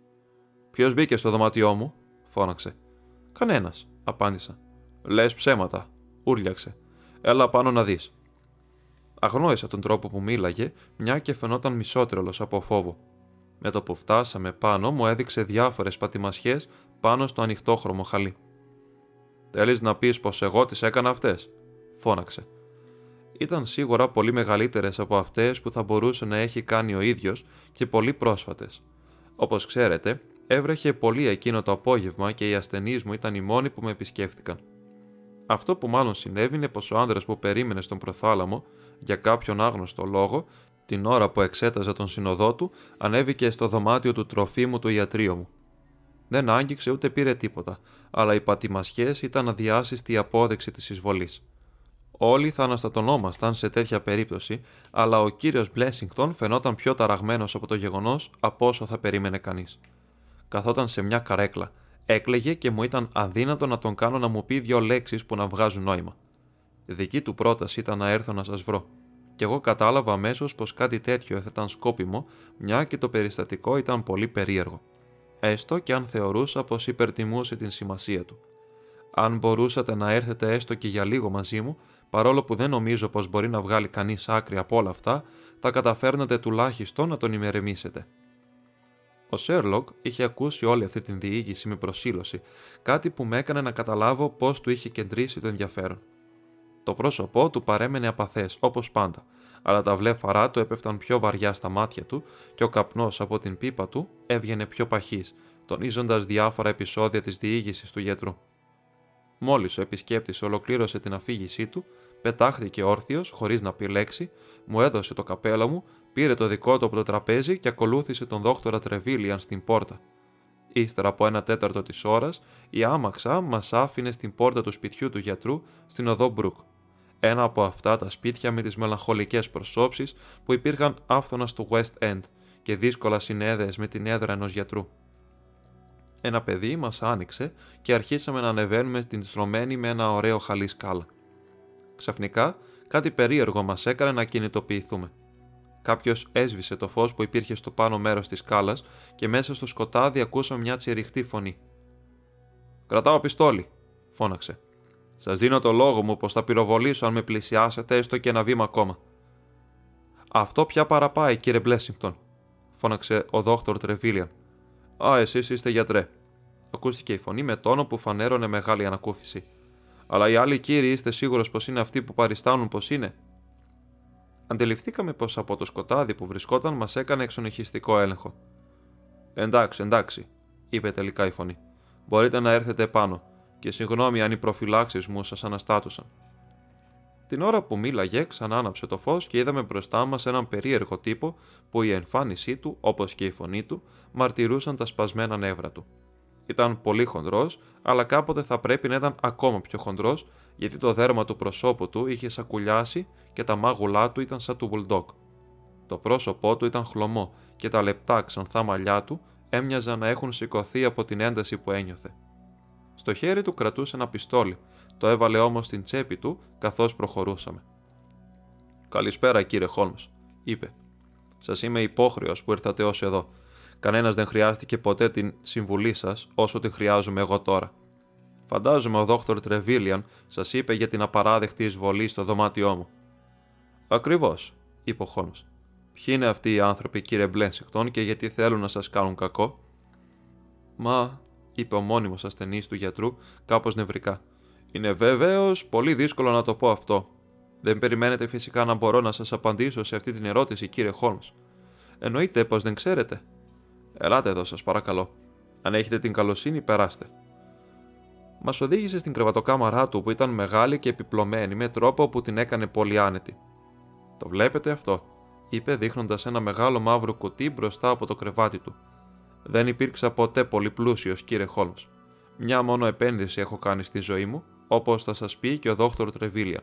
Ποιος μπήκε στο δωμάτιό μου, φώναξε. Κανένας, απάντησα. Λες ψέματα, ούρλιαξε. Έλα πάνω να δεις. Αγνόησα τον τρόπο που μίλαγε, μια και φαινόταν μισότρελος από φόβο. Με το που φτάσαμε πάνω, μου έδειξε διάφορες πατημασιές πάνω στο ανοιχτόχρωμο χαλί. Θέλεις να πεις πως εγώ τις έκανα αυτές, φώναξε. Ήταν σίγουρα πολύ μεγαλύτερες από αυτές που θα μπορούσε να έχει κάνει ο ίδιος και πολύ πρόσφατες. Όπως ξέρετε, έβρεχε πολύ εκείνο το απόγευμα και οι ασθενείς μου ήταν οι μόνοι που με επισκέφθηκαν. Αυτό που μάλλον συνέβη είναι πως ο άνδρας που περίμενε στον προθάλαμο, για κάποιον άγνωστο λόγο, την ώρα που εξέταζε τον συνοδό του, ανέβηκε στο δωμάτιο του τροφίμου του ιατρίου μου. Δεν άγγιξε ούτε πήρε τίποτα, αλλά οι πατημασιές ήταν αδιάσυστη απόδειξη της εισβολής. Όλοι θα αναστατωνόμασταν σε τέτοια περίπτωση, αλλά ο κύριος Μπλέσιγκτον φαινόταν πιο ταραγμένος από το γεγονός από όσο θα περίμενε κανείς. Καθόταν σε μια καρέκλα, έκλεγε και μου ήταν αδύνατο να τον κάνω να μου πει δύο λέξεις που να βγάζουν νόημα. Δική του πρόταση ήταν να έρθω να σας βρω. Και εγώ κατάλαβα αμέσως πως κάτι τέτοιο θα ήταν σκόπιμο, μια και το περιστατικό ήταν πολύ περίεργο. Έστω και αν θεωρούσα πως υπερτιμούσε την σημασία του. Αν μπορούσατε να έρθετε έστω και για λίγο μαζί μου, παρόλο που δεν νομίζω πως μπορεί να βγάλει κανείς άκρη από όλα αυτά, θα καταφέρνατε τουλάχιστον να τον ημερεμήσετε. Ο Σέρλοκ είχε ακούσει όλη αυτή την διήγηση με προσήλωση, κάτι που με έκανε να καταλάβω πώς του είχε κεντρήσει το ενδιαφέρον. Το πρόσωπό του παρέμενε απαθές, όπως πάντα, αλλά τα βλέφαρά του έπεφταν πιο βαριά στα μάτια του και ο καπνός από την πίπα του έβγαινε πιο παχύς, τονίζοντας διάφορα επεισόδια της διήγησης του γιατρού. Μόλις ο επισκέπτης ολοκλήρωσε την αφήγησή του, πετάχθηκε όρθιος, χωρίς να πει λέξη, μου έδωσε το καπέλο μου, πήρε το δικό του από το τραπέζι και ακολούθησε τον δόκτωρα Τρεβίλιαν στην πόρτα. Ύστερα από ένα τέταρτο της ώρας, η άμαξα μας άφηνε στην πόρτα του σπιτιού του γιατρού στην οδό Μπρουκ. Ένα από αυτά τα σπίτια με τις μελαγχολικές προσώψεις που υπήρχαν άφθονα στο West End και δύσκολα συνέδεες με την έδρα ενός γιατρού. Ένα παιδί μας άνοιξε και αρχίσαμε να ανεβαίνουμε στην στρωμένη με ένα ωραίο χαλί σκάλα. Ξαφνικά, κάτι περίεργο μας έκανε να κινητοποιηθούμε. Κάποιος έσβησε το φως που υπήρχε στο πάνω μέρος της σκάλας και μέσα στο σκοτάδι ακούσαμε μια τσιριχτή φωνή. Κρατάω πιστόλι, φώναξε. Σας δίνω το λόγο μου πως θα πυροβολήσω αν με πλησιάσετε έστω και ένα βήμα ακόμα. Αυτό πια παραπάει, κύριε Μπλέσιγκτον, φώναξε ο δόκτωρ Τρεβίλιαν. Α, εσείς είστε γιατρέ. Ακούστηκε η φωνή με τόνο που φανέρωνε μεγάλη ανακούφιση. Αλλά οι άλλοι κύριοι είστε σίγουρος πως είναι αυτοί που παριστάνουν πως είναι. Αντιληφθήκαμε πως από το σκοτάδι που βρισκόταν μας έκανε εξονυχιστικό έλεγχο. Εντάξει, εντάξει, είπε τελικά η φωνή. Μπορείτε να έρθετε επάνω, και συγγνώμη αν οι προφυλάξεις μου σας αναστάτουσαν. Την ώρα που μίλαγε, ξανά άναψε το φως και είδαμε μπροστά μας έναν περίεργο τύπο που η εμφάνισή του, όπως και η φωνή του, μαρτυρούσαν τα σπασμένα νεύρα του. Ήταν πολύ χοντρός, αλλά κάποτε θα πρέπει να ήταν ακόμα πιο χοντρός, γιατί το δέρμα του προσώπου του είχε σακουλιάσει και τα μάγουλά του ήταν σαν του βουλντόκ. Το πρόσωπό του ήταν χλωμό και τα λεπτά ξανθά μαλλιά του έμοιαζαν να έχουν σηκωθεί από την ένταση που ένιωθε. Στο χέρι του κρατούσε ένα πιστόλι, το έβαλε όμως στην τσέπη του καθώς προχωρούσαμε. Καλησπέρα, κύριε Χόλμς, είπε. Σας είμαι υπόχρεος που ήρθατε ως εδώ. Κανένας δεν χρειάστηκε ποτέ την συμβουλή σας όσο την χρειάζομαι εγώ τώρα. Φαντάζομαι ο δόκτωρ Τρεβίλιαν σας είπε για την απαράδεκτη εισβολή στο δωμάτιό μου. Ακριβώς, είπε ο Χόλμς. Ποιοι είναι αυτοί οι άνθρωποι, κύριε Μπλένσικτον, και γιατί θέλουν να σας κάνουν κακό; Μα, είπε ο μόνιμος ασθενής του γιατρού, κάπως νευρικά. Είναι βέβαιο πολύ δύσκολο να το πω αυτό. Δεν περιμένετε φυσικά να μπορώ να σας απαντήσω σε αυτή την ερώτηση, κύριε Χόλμς. Εννοείται πως δεν ξέρετε. Ελάτε εδώ, σας παρακαλώ. Αν έχετε την καλοσύνη, περάστε. Μας οδήγησε στην κρεβατοκάμαρά του που ήταν μεγάλη και επιπλωμένη με τρόπο που την έκανε πολύ άνετη. Το βλέπετε αυτό, είπε δείχνοντας ένα μεγάλο μαύρο κουτί μπροστά από το κρεβάτι του. Δεν υπήρξα ποτέ πολύ πλούσιος, κύριε Χόλμς. Μια μόνο επένδυση έχω κάνει στη ζωή μου, όπως θα σας πει και ο δόκτωρ Τρεβίλια.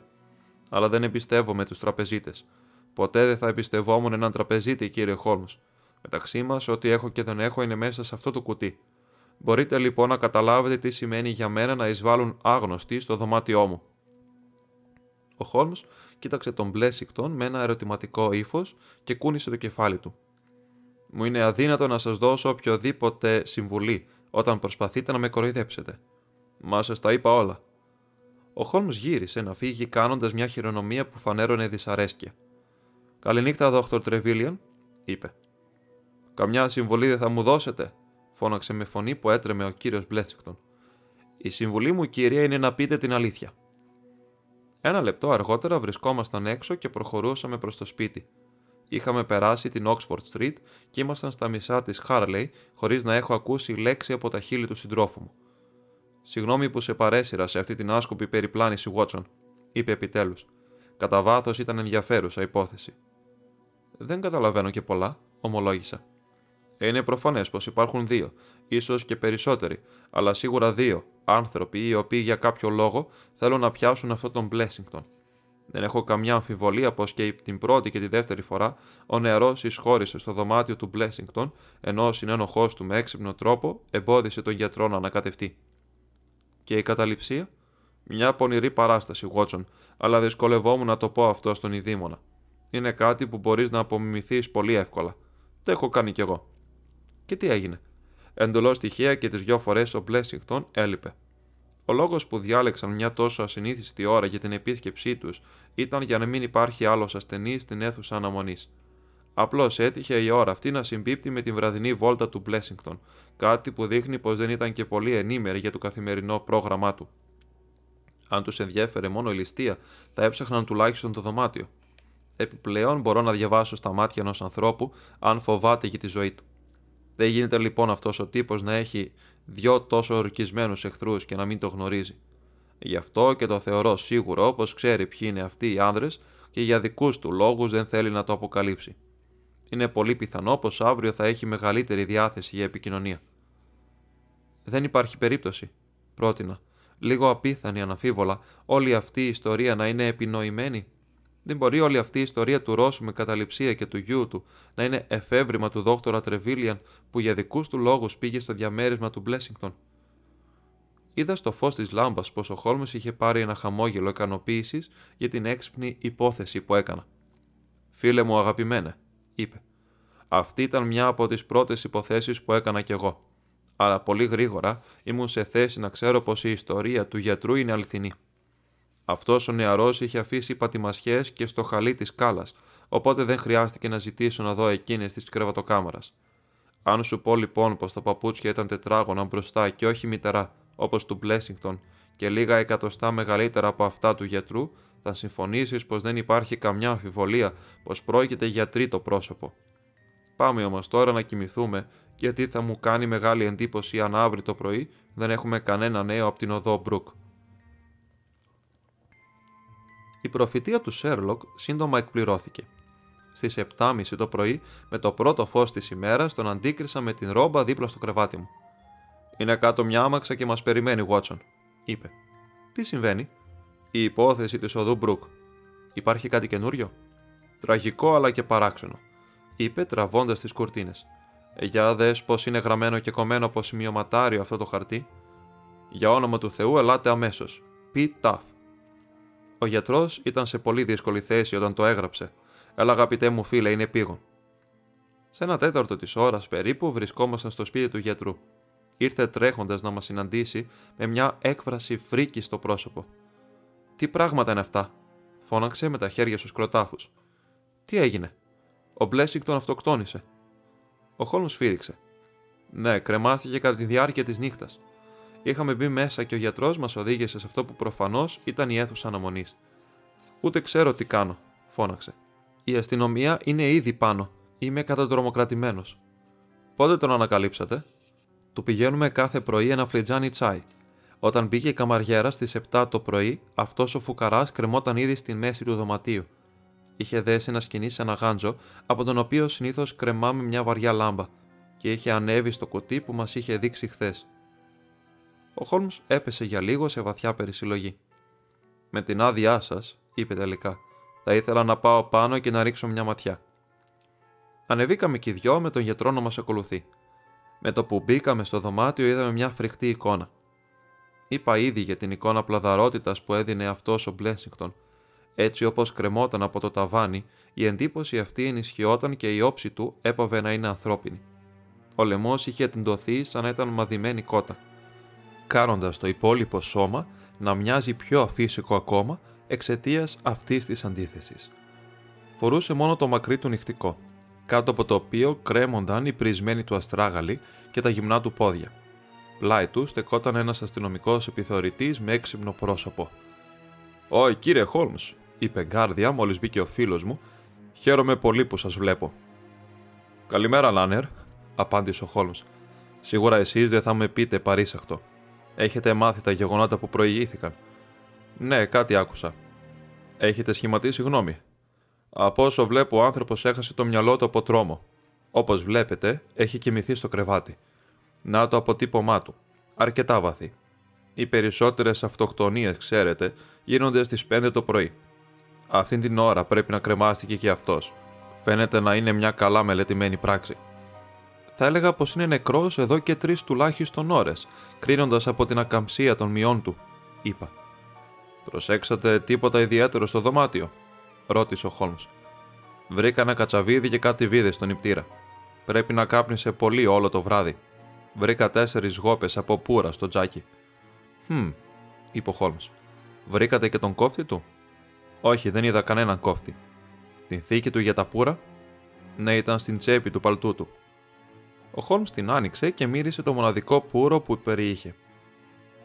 Αλλά δεν εμπιστεύομαι τους τραπεζίτες. Ποτέ δεν θα εμπιστευόμουν έναν τραπεζίτη, κύριε Χόλμς. Μεταξύ μας, ό,τι έχω και δεν έχω είναι μέσα σε αυτό το κουτί. Μπορείτε λοιπόν να καταλάβετε τι σημαίνει για μένα να εισβάλλουν άγνωστοι στο δωμάτιό μου. Ο Χόλμς κοίταξε τον Μπλέσικτον με ένα ερωτηματικό ύφος και κούνησε το κεφάλι του. Μου είναι αδύνατο να σας δώσω οποιοδήποτε συμβουλή όταν προσπαθείτε να με κοροϊδέψετε. Μα σας τα είπα όλα. Ο Χόλμς γύρισε να φύγει κάνοντας μια χειρονομία που φανέρωνε δυσαρέσκεια. Καληνύχτα, δόκτωρ Τρεβίλιαν, είπε. Καμιά συμβολή δεν θα μου δώσετε, φώναξε με φωνή που έτρεμε ο κύριος Μπλέτσικτον. Η συμβουλή μου, κύριε, είναι να πείτε την αλήθεια. Ένα λεπτό αργότερα βρισκόμασταν έξω και προχωρούσαμε προς το σπίτι. Είχαμε περάσει την Oxford Street και ήμασταν στα μισά της Harley, χωρίς να έχω ακούσει λέξη από τα χείλη του συντρόφου μου. Συγγνώμη που σε παρέσυρα σε αυτή την άσκοπη περιπλάνηση, Watson, είπε επιτέλους. Κατά βάθος ήταν ενδιαφέρουσα υπόθεση. Δεν καταλαβαίνω και πολλά, ομολόγησα. Είναι προφανές πως υπάρχουν δύο, ίσως και περισσότεροι, αλλά σίγουρα δύο άνθρωποι οι οποίοι για κάποιο λόγο θέλουν να πιάσουν αυτόν τον Blessington. Δεν έχω καμιά αμφιβολία πως και την πρώτη και τη δεύτερη φορά ο νεαρός εισχώρησε στο δωμάτιο του Blessington, ενώ ο συνένοχός του με έξυπνο τρόπο εμπόδισε τον γιατρό να ανακατευτεί. Και η καταληψία; Μια πονηρή παράσταση, Watson, αλλά δυσκολευόμουν να το πω αυτό στον Ιδήμονα. Είναι κάτι που μπορείς να απομιμηθείς πολύ εύκολα. Το έχω κάνει κι εγώ. Και τι έγινε. Εντολώς τυχαία και τις δυο φορές ο Μπλέσιγκτον έλειπε. Ο λόγος που διάλεξαν μια τόσο ασυνήθιστη ώρα για την επίσκεψή τους ήταν για να μην υπάρχει άλλος ασθενής στην αίθουσα αναμονής. Απλώς έτυχε η ώρα αυτή να συμπίπτει με την βραδινή βόλτα του Μπλέσιγκτον, κάτι που δείχνει πως δεν ήταν και πολύ ενήμεροι για το καθημερινό πρόγραμμά του. Αν τους ενδιέφερε μόνο η ληστεία, θα έψαχναν τουλάχιστον το δωμάτιο. Επιπλέον, μπορώ να διαβάσω στα μάτια ενός ανθρώπου αν φοβάται για τη ζωή του. Δεν γίνεται λοιπόν αυτός ο τύπος να έχει δυο τόσο ορκισμένους εχθρούς και να μην το γνωρίζει. Γι' αυτό και το θεωρώ σίγουρο πω ξέρει ποιοι είναι αυτοί οι άνδρες και για δικούς του λόγους δεν θέλει να το αποκαλύψει. Είναι πολύ πιθανό πως αύριο θα έχει μεγαλύτερη διάθεση για επικοινωνία. Δεν υπάρχει περίπτωση, πρότεινα. Λίγο απίθανη, αναφίβολα, όλη αυτή η ιστορία να είναι επινοημένη. Δεν μπορεί όλη αυτή η ιστορία του Ρώσου με καταληψία και του γιού του να είναι εφεύρημα του δόκτωρα Τρεβίλιαν που για δικούς του λόγους πήγε στο διαμέρισμα του Μπλέσιγκτον. Είδα στο φως της λάμπας πως ο Χόλμε είχε πάρει ένα χαμόγελο ικανοποίησης για την έξυπνη υπόθεση που έκανα. Φίλε μου, αγαπημένε, είπε. Αυτή ήταν μια από τις πρώτες υποθέσεις που έκανα κι εγώ. Αλλά πολύ γρήγορα ήμουν σε θέση να ξέρω πως η ιστορία του γιατρού είναι αληθινή. Αυτός ο νεαρός είχε αφήσει πατημασιές και στο χαλί της κάλα, οπότε δεν χρειάστηκε να ζητήσω να δω εκείνε της κρεβατοκάμαρας. Αν σου πω λοιπόν πως τα παπούτσια ήταν τετράγωνα μπροστά και όχι μητερά, όπως του Μπλέσιγκτον, και λίγα εκατοστά μεγαλύτερα από αυτά του γιατρού, θα συμφωνήσεις πως δεν υπάρχει καμιά αμφιβολία πως πρόκειται για τρίτο πρόσωπο. Πάμε όμως τώρα να κοιμηθούμε, γιατί θα μου κάνει μεγάλη εντύπωση αν αύριο το πρωί δεν έχουμε κανένα νέο από την οδό Μπρουκ. Η προφητεία του Σέρλοκ σύντομα εκπληρώθηκε. Στις 7.30 το πρωί, με το πρώτο φως της ημέρας, τον αντίκρισα με την ρόμπα δίπλα στο κρεβάτι μου. Είναι κάτω μια άμαξα και μας περιμένει, Βότσον, είπε. Τι συμβαίνει, Η υπόθεση της οδού Μπρουκ. Υπάρχει κάτι καινούριο; Τραγικό αλλά και παράξενο, είπε τραβώντας τις κουρτίνες. «Ε, για δες πως είναι γραμμένο και κομμένο από σημειωματάριο αυτό το χαρτί. Για όνομα του Θεού, ελάτε αμέσως. Πι ταφ. Ο γιατρός ήταν σε πολύ δύσκολη θέση όταν το έγραψε. Έλα, αγαπητέ μου φίλε, είναι πήγον. Σε ένα τέταρτο της ώρας περίπου βρισκόμασταν στο σπίτι του γιατρού. Ήρθε τρέχοντας να μας συναντήσει με μια έκφραση φρίκης στο πρόσωπο. Τι πράγματα είναι αυτά, φώναξε με τα χέρια στους κροτάφους. Τι έγινε, Ο Μπλέσικ τον αυτοκτόνησε. Ο Χόλμς σφύριξε. Ναι, κρεμάστηκε κατά τη διάρκεια της νύχτας. Είχαμε μπει μέσα και ο γιατρός μας οδήγησε σε αυτό που προφανώς ήταν η αίθουσα αναμονής. Ούτε ξέρω τι κάνω, φώναξε. Η αστυνομία είναι ήδη πάνω. Είμαι κατατρομοκρατημένος. Πότε τον ανακαλύψατε, Του πηγαίνουμε κάθε πρωί ένα φλιτζάνι τσάι. Όταν μπήκε η καμαριέρα στις 7 το πρωί, αυτός ο φουκαράς κρεμόταν ήδη στη μέση του δωματίου. Είχε δέσει ένα σκηνή σε ένα γάντζο, από τον οποίο συνήθως κρεμάμε μια βαριά λάμπα, και είχε ανέβει στο κουτί που μας είχε δείξει χθες. Ο Χόλμς έπεσε για λίγο σε βαθιά περισυλλογή. Με την άδειά σας, είπε τελικά, θα ήθελα να πάω πάνω και να ρίξω μια ματιά. Ανεβήκαμε και οι δυο με τον γιατρό να μας ακολουθεί. Με το που μπήκαμε στο δωμάτιο είδαμε μια φρικτή εικόνα. Είπα ήδη για την εικόνα πλαδαρότητας που έδινε αυτός ο Μπλένσιγκτον. Έτσι όπως κρεμόταν από το ταβάνι, η εντύπωση αυτή ενισχυόταν και η όψη του έπαβε να είναι ανθρώπινη. Ο λαιμός είχε τεντωθεί σαν να ήταν μαδημένη κότα κάνοντας το υπόλοιπο σώμα να μοιάζει πιο αφύσικο ακόμα εξαιτίας αυτής της αντίθεσης. Φορούσε μόνο το μακρύ του νυχτικό, κάτω από το οποίο κρέμονταν οι πρισμένοι του αστράγαλοι και τα γυμνά του πόδια. Πλάι του στεκόταν ένας αστυνομικός επιθεωρητής με έξυπνο πρόσωπο. Ω, κύριε Χόλμς, είπε γκάρδια μόλις μπήκε ο φίλος μου, χαίρομαι πολύ που σας βλέπω. Καλημέρα, Λάνερ, απάντησε ο Χόλμς. Σίγουρα εσείς δεν θα με πείτε παρήσαχτο. Έχετε μάθει τα γεγονότα που προηγήθηκαν. Ναι, κάτι άκουσα. Έχετε σχηματίσει γνώμη. Από όσο βλέπω, ο άνθρωπος έχασε το μυαλό του από τρόμο. Όπως βλέπετε, έχει κοιμηθεί στο κρεβάτι. Να το αποτύπωμά του. Αρκετά βαθύ. Οι περισσότερες αυτοκτονίες, ξέρετε, γίνονται στις 5 το πρωί. Αυτή την ώρα πρέπει να κρεμάστηκε και αυτός. Φαίνεται να είναι μια καλά μελετημένη πράξη θα έλεγα πως είναι νεκρός εδώ και τρεις τουλάχιστον ώρες, κρίνοντας από την ακαμψία των μειών του, είπα. Προσέξατε τίποτα ιδιαίτερο στο δωμάτιο, ρώτησε ο Χόλμς. Βρήκα ένα κατσαβίδι και κάτι βίδες στον νηπτήρα. Πρέπει να κάπνισε πολύ όλο το βράδυ. Βρήκα τέσσερις γόπες από πουρα στο τζάκι. Χμ, είπε ο Χόλμς. Βρήκατε και τον κόφτη του; Όχι, δεν είδα κανέναν κόφτη. Την θήκη του για τα πουρα; Ναι, ήταν στην τσέπη του παλτού του. Ο Χόλμς την άνοιξε και μύρισε το μοναδικό πουρο που περιείχε.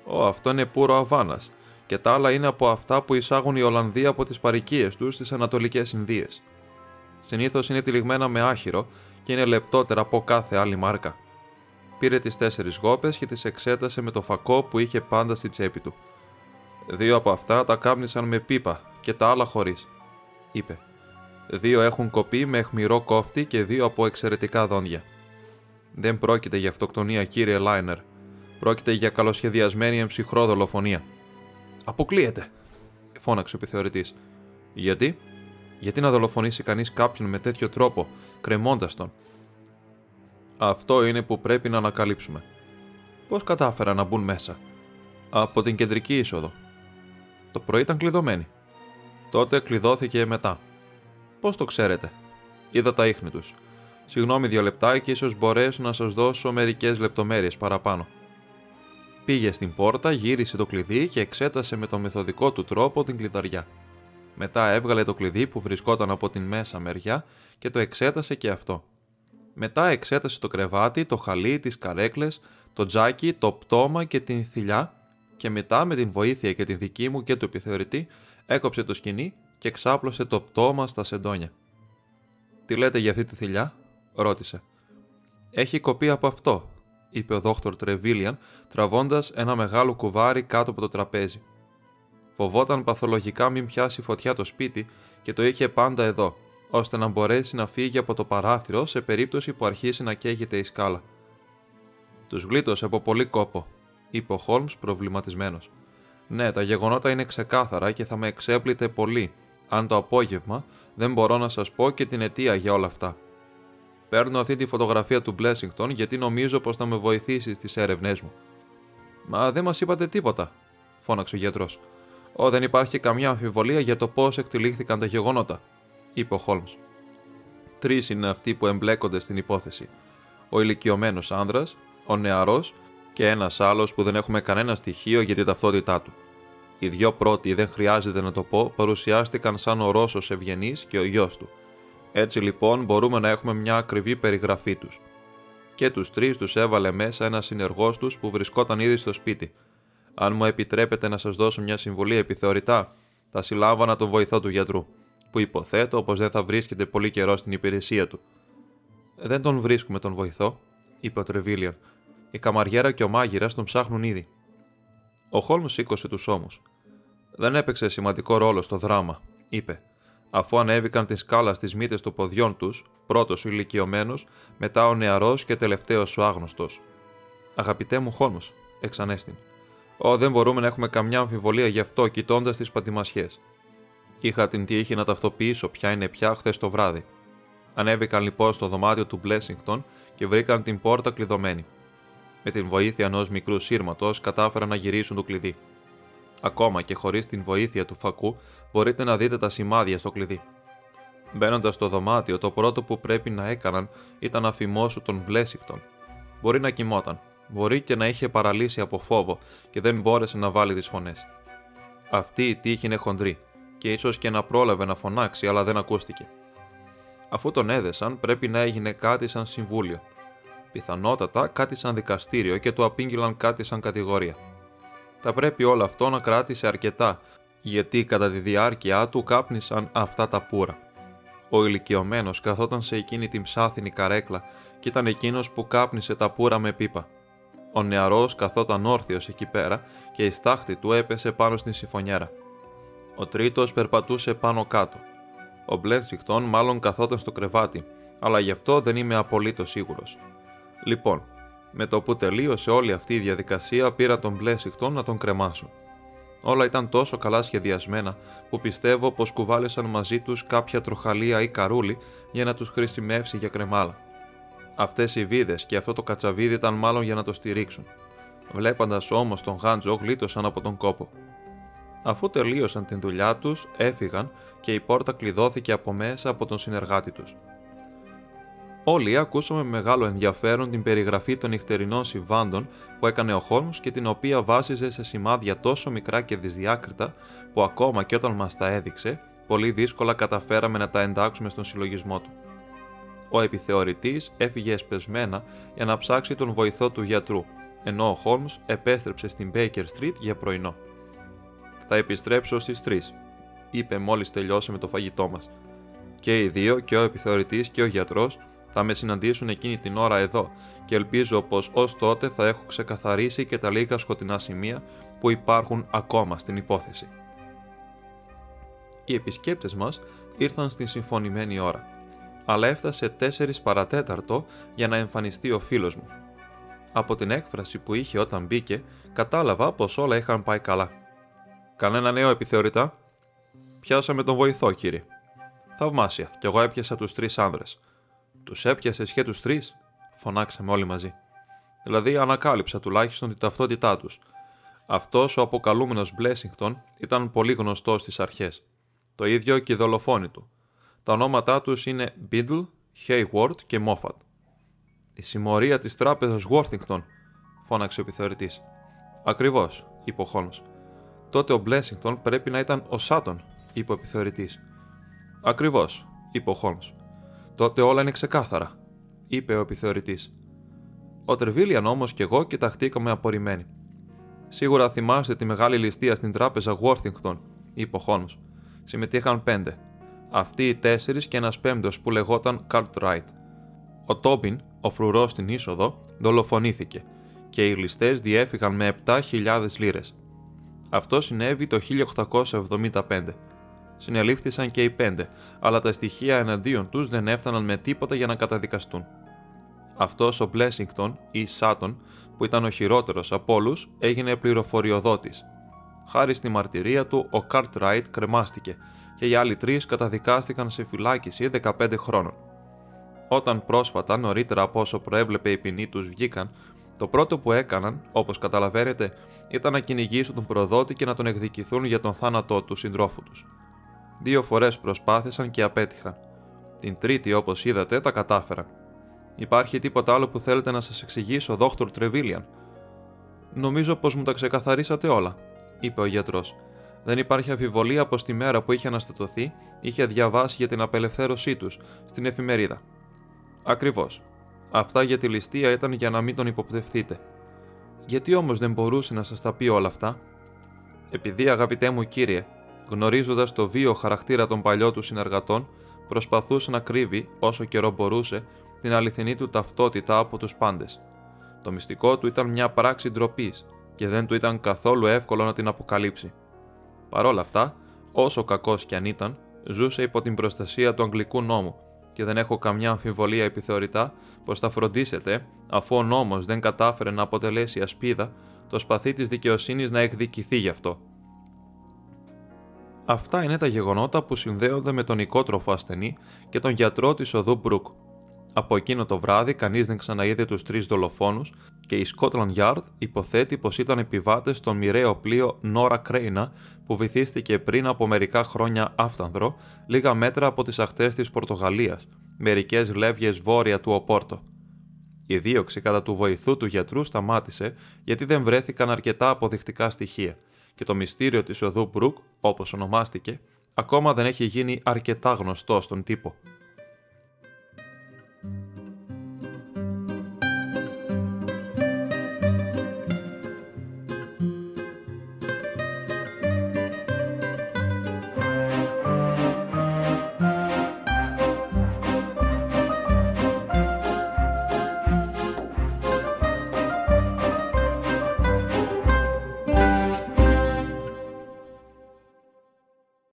Ω, αυτό είναι πουρο Αβάνας, και τα άλλα είναι από αυτά που εισάγουν οι Ολλανδοί από τις παρικίες τους στις Ανατολικές Ινδίες. Συνήθως είναι τυλιγμένα με άχυρο και είναι λεπτότερα από κάθε άλλη μάρκα. Πήρε τις τέσσερις γόπες και τις εξέτασε με το φακό που είχε πάντα στη τσέπη του. Δύο από αυτά τα κάμνησαν με πίπα και τα άλλα χωρίς, είπε. Δύο έχουν κοπεί με αιχμηρό κόφτη και δύο από εξαιρετικά δόντια. Δεν πρόκειται για αυτοκτονία, κύριε Λάινερ. Πρόκειται για καλοσχεδιασμένη εμψυχρό δολοφονία. Αποκλείεται, φώναξε ο επιθεωρητής. Γιατί; Γιατί να δολοφονήσει κανείς κάποιον με τέτοιο τρόπο, κρεμώντας τον; Αυτό είναι που πρέπει να ανακαλύψουμε. Πώς κατάφεραν να μπουν μέσα; Από την κεντρική είσοδο. Το πρωί ήταν κλειδωμένη. Τότε κλειδώθηκε μετά. Πώς το ξέρετε; Είδα τα ίχνη τους. Συγγνώμη δύο λεπτά και ίσως μπορέσω να σας δώσω μερικές λεπτομέρειες παραπάνω. Πήγε στην πόρτα, γύρισε το κλειδί και εξέτασε με τον μεθοδικό του τρόπο την κλειδαριά. Μετά έβγαλε το κλειδί που βρισκόταν από την μέσα μεριά και το εξέτασε και αυτό. Μετά εξέτασε το κρεβάτι, το χαλί, τις καρέκλες, το τζάκι, το πτώμα και την θηλιά και μετά με την βοήθεια και την δική μου και του επιθεωρητή έκοψε το σκηνή και ξάπλωσε το πτώμα στα σεντόνια. «Τι λέτε για αυτή τη θηλιά» ρώτησε. «Έχει κοπεί από αυτό», είπε ο δόκτωρ Τρεβίλιαν, τραβώντας ένα μεγάλο κουβάρι κάτω από το τραπέζι. Φοβόταν παθολογικά μην πιάσει φωτιά το σπίτι και το είχε πάντα εδώ, ώστε να μπορέσει να φύγει από το παράθυρο σε περίπτωση που αρχίσει να καίγεται η σκάλα. Τους γλίτωσε από πολύ κόπο, είπε ο Χόλμς προβληματισμένος. Ναι, τα γεγονότα είναι ξεκάθαρα και θα με εξέπλητε πολύ, αν το απόγευμα δεν μπορώ να σας πω και την αιτία για όλα αυτά. Παίρνω αυτή τη φωτογραφία του Blessington γιατί νομίζω πως θα με βοηθήσει στις έρευνές μου. Μα δεν μας είπατε τίποτα, φώναξε ο γιατρός. Ω, δεν υπάρχει καμιά αμφιβολία για το πώς εκτελήχθηκαν τα γεγονότα, είπε ο Χόλμς. Τρεις είναι αυτοί που εμπλέκονται στην υπόθεση. Ο ηλικιωμένος άνδρας, ο νεαρός και ένας άλλος που δεν έχουμε κανένα στοιχείο για την ταυτότητά του. Οι δυο πρώτοι, δεν χρειάζεται να το πω, παρουσιάστηκαν σαν ο Ρώσος Ευγενής και ο γιος του. Έτσι λοιπόν μπορούμε να έχουμε μια ακριβή περιγραφή τους. Και τους τρεις τους έβαλε μέσα ένα συνεργός τους που βρισκόταν ήδη στο σπίτι. Αν μου επιτρέπετε να σας δώσω μια συμβουλή επιθεωρητά, θα συλλάβανα τον βοηθό του γιατρού, που υποθέτω πως δεν θα βρίσκεται πολύ καιρό στην υπηρεσία του. Δεν τον βρίσκουμε τον βοηθό, είπε ο Τρεβίλιαν. Η καμαριέρα και ο μάγειρας τον ψάχνουν ήδη. Ο Χόλμς σήκωσε τους ώμους. Δεν έπαιξε σημαντικό ρόλο στο δράμα, είπε, αφού ανέβηκαν τη σκάλα στις μύτες των ποδιών τους, πρώτος ο ηλικιωμένος, μετά ο νεαρός και τελευταίος ο άγνωστος. Αγαπητέ μου Χόλμ, εξανέστην. Ω, δεν μπορούμε να έχουμε καμιά αμφιβολία γι' αυτό κοιτώντας τις πατημασιές. Είχα την τύχη να ταυτοποιήσω ποια είναι πια χθες το βράδυ. Ανέβηκαν λοιπόν στο δωμάτιο του Μπλέσιγκτον και βρήκαν την πόρτα κλειδωμένη. Με την βοήθεια ενός μικρού σύρματος κατάφεραν να γυρίσουν το κλειδί. Ακόμα και χωρίς την βοήθεια του φακού μπορείτε να δείτε τα σημάδια στο κλειδί. Μπαίνοντας στο δωμάτιο, το πρώτο που πρέπει να έκαναν ήταν να φημώσουν τον Μπλέσικτον. Μπορεί να κοιμόταν, μπορεί και να είχε παραλύσει από φόβο και δεν μπόρεσε να βάλει τις φωνές. Αυτή η τύχη είναι χοντρή και ίσως και να πρόλαβε να φωνάξει, αλλά δεν ακούστηκε. Αφού τον έδεσαν, πρέπει να έγινε κάτι σαν συμβούλιο. Πιθανότατα κάτι σαν δικαστήριο και του απήγγειλαν κάτι σαν κατηγορία. Θα πρέπει όλο αυτό να κράτησε αρκετά, γιατί κατά τη διάρκεια του κάπνισαν αυτά τα πουρα. Ο ηλικιωμένος καθόταν σε εκείνη την ψάθινη καρέκλα και ήταν εκείνος που κάπνισε τα πουρα με πίπα. Ο νεαρός καθόταν όρθιος εκεί πέρα και η στάχτη του έπεσε πάνω στην συμφωνιέρα. Ο τρίτος περπατούσε πάνω κάτω. Ο Μπλέρτσιχτον μάλλον καθόταν στο κρεβάτι, αλλά γι' αυτό δεν είμαι απολύτως σίγουρος. Λοιπόν, με το που τελείωσε όλη αυτή η διαδικασία πήρα τον Μπλέσιχτον να τον κρεμάσουν. Όλα ήταν τόσο καλά σχεδιασμένα που πιστεύω πως κουβάλεσαν μαζί τους κάποια τροχαλία ή καρούλι για να τους χρησιμεύσει για κρεμάλα. Αυτές οι βίδες και αυτό το κατσαβίδι ήταν μάλλον για να το στηρίξουν. Βλέποντας όμως τον Γάντζο γλίτωσαν από τον κόπο. Αφού τελείωσαν την δουλειά τους, έφυγαν και η πόρτα κλειδώθηκε από μέσα από τον συνεργάτη τους. Όλοι ακούσαμε με μεγάλο ενδιαφέρον την περιγραφή των νυχτερινών συμβάντων που έκανε ο Χόλμς και την οποία βάσιζε σε σημάδια τόσο μικρά και δυσδιάκριτα που ακόμα και όταν μας τα έδειξε, πολύ δύσκολα καταφέραμε να τα εντάξουμε στον συλλογισμό του. Ο επιθεωρητής έφυγε εσπεσμένα για να ψάξει τον βοηθό του γιατρού, ενώ ο Χόλμς επέστρεψε στην Baker Street για πρωινό. «Θα επιστρέψω στις 3», είπε μόλις τελειώσαμε το φαγητό μας. Και οι δύο, και ο επιθεωρητής και ο γιατρός, θα με συναντήσουν εκείνη την ώρα εδώ και ελπίζω πως ως τότε θα έχω ξεκαθαρίσει και τα λίγα σκοτεινά σημεία που υπάρχουν ακόμα στην υπόθεση. Οι επισκέπτες μας ήρθαν στην συμφωνημένη ώρα, αλλά έφτασε 4 παρατέταρτο για να εμφανιστεί ο φίλος μου. Από την έκφραση που είχε όταν μπήκε, κατάλαβα πως όλα είχαν πάει καλά. Κανένα νέο επιθεωρητά; Πιάσαμε τον βοηθό, κύριε. Θαυμάσια, κι εγώ έπιασα τους τρεις άνδρες. Τους έπιασε και του τρεις, φωνάξαμε όλοι μαζί. Δηλαδή, ανακάλυψα τουλάχιστον την ταυτότητά τους. Αυτός ο αποκαλούμενος Μπλέσιγκτον ήταν πολύ γνωστός στις αρχές. Το ίδιο και οι δολοφόνοι του. Τα ονόματά τους είναι Μπίντλ, Hayward και Μόφατ. Η συμμορία της τράπεζας Worthington, φώναξε ο επιθεωρητής. Ακριβώς, είπε ο Χόλμς. Τότε ο Μπλέσιγκτον πρέπει να ήταν ο Σάτον, είπε ο επιθεωρητής. Ακριβώς, είπε ο Χόλμς. Τότε όλα είναι ξεκάθαρα, είπε ο επιθεωρητής. Ο Τρεβίλιαν όμως και εγώ κοιταχτήκαμε απορριμμένοι. Σίγουρα θυμάστε τη μεγάλη ληστεία στην τράπεζα Worthington, είπε ο Χόλμς. Συμμετείχαν πέντε. Αυτοί οι τέσσερις και ένας πέμπτος που λεγόταν Cartwright. Ο Τόμπιν, ο φρουρός στην είσοδο, δολοφονήθηκε και οι ληστές διέφυγαν με 7.000 λίρες. Αυτό συνέβη το 1875. Συνελήφθησαν και οι πέντε, αλλά τα στοιχεία εναντίον τους δεν έφταναν με τίποτα για να καταδικαστούν. Αυτός ο Μπλέσιγκτον ή Σάτον, που ήταν ο χειρότερος από όλους, έγινε πληροφοριοδότης. Χάρη στη μαρτυρία του, ο Ράιτ κρεμάστηκε και οι άλλοι τρεις καταδικάστηκαν σε φυλάκιση 15 χρόνων. Όταν πρόσφατα, νωρίτερα από όσο προέβλεπε η ποινή τους, βγήκαν, το πρώτο που έκαναν, όπως καταλαβαίνετε, ήταν να κυνηγήσουν τον προδότη και να τον εκδικηθούν για τον θάνατό του συντρόφου τους. Δύο φορές προσπάθησαν και απέτυχαν. Την τρίτη, όπως είδατε, τα κατάφεραν. Υπάρχει τίποτα άλλο που θέλετε να σας εξηγήσω, Δόκτωρ Τρεβίλιαν; Νομίζω πως μου τα ξεκαθαρίσατε όλα, είπε ο γιατρός. Δεν υπάρχει αμφιβολία πως τη μέρα που είχε αναστατωθεί είχε διαβάσει για την απελευθέρωσή τους στην εφημερίδα. Ακριβώς. Αυτά για τη ληστεία ήταν για να μην τον υποπτευθείτε. Γιατί όμως δεν μπορούσε να σας τα πει όλα αυτά; Επειδή, αγαπητέ μου κύριε, γνωρίζοντας το βίο χαρακτήρα των παλιών του συνεργατών, προσπαθούσε να κρύβει όσο καιρό μπορούσε την αληθινή του ταυτότητα από τους πάντες. Το μυστικό του ήταν μια πράξη ντροπής και δεν του ήταν καθόλου εύκολο να την αποκαλύψει. Παρ' όλα αυτά, όσο κακός κι αν ήταν, ζούσε υπό την προστασία του Αγγλικού νόμου και δεν έχω καμιά αμφιβολία επιθεωρητά πως θα φροντίσετε, αφού ο νόμος δεν κατάφερε να αποτελέσει ασπίδα, το σπαθί της δικαιοσύνης να εκδικηθεί γι' αυτό. Αυτά είναι τα γεγονότα που συνδέονται με τον οικότροφο ασθενή και τον γιατρό της οδού Μπρουκ. Από εκείνο το βράδυ, κανείς δεν ξαναείδε τους τρεις δολοφόνους και η Scotland Yard υποθέτει πως ήταν επιβάτες στο μοιραίο πλοίο Nora Crane που βυθίστηκε πριν από μερικά χρόνια άφθανδρο, λίγα μέτρα από τις ακτές της Πορτογαλίας, μερικές λεύγες βόρεια του Οπόρτο. Η δίωξη κατά του βοηθού του γιατρού σταμάτησε γιατί δεν βρέθηκαν αρκετά αποδεικτικά στοιχεία και το μυστήριο της οδού Μπρουκ, όπως ονομάστηκε, ακόμα δεν έχει γίνει αρκετά γνωστό στον τύπο.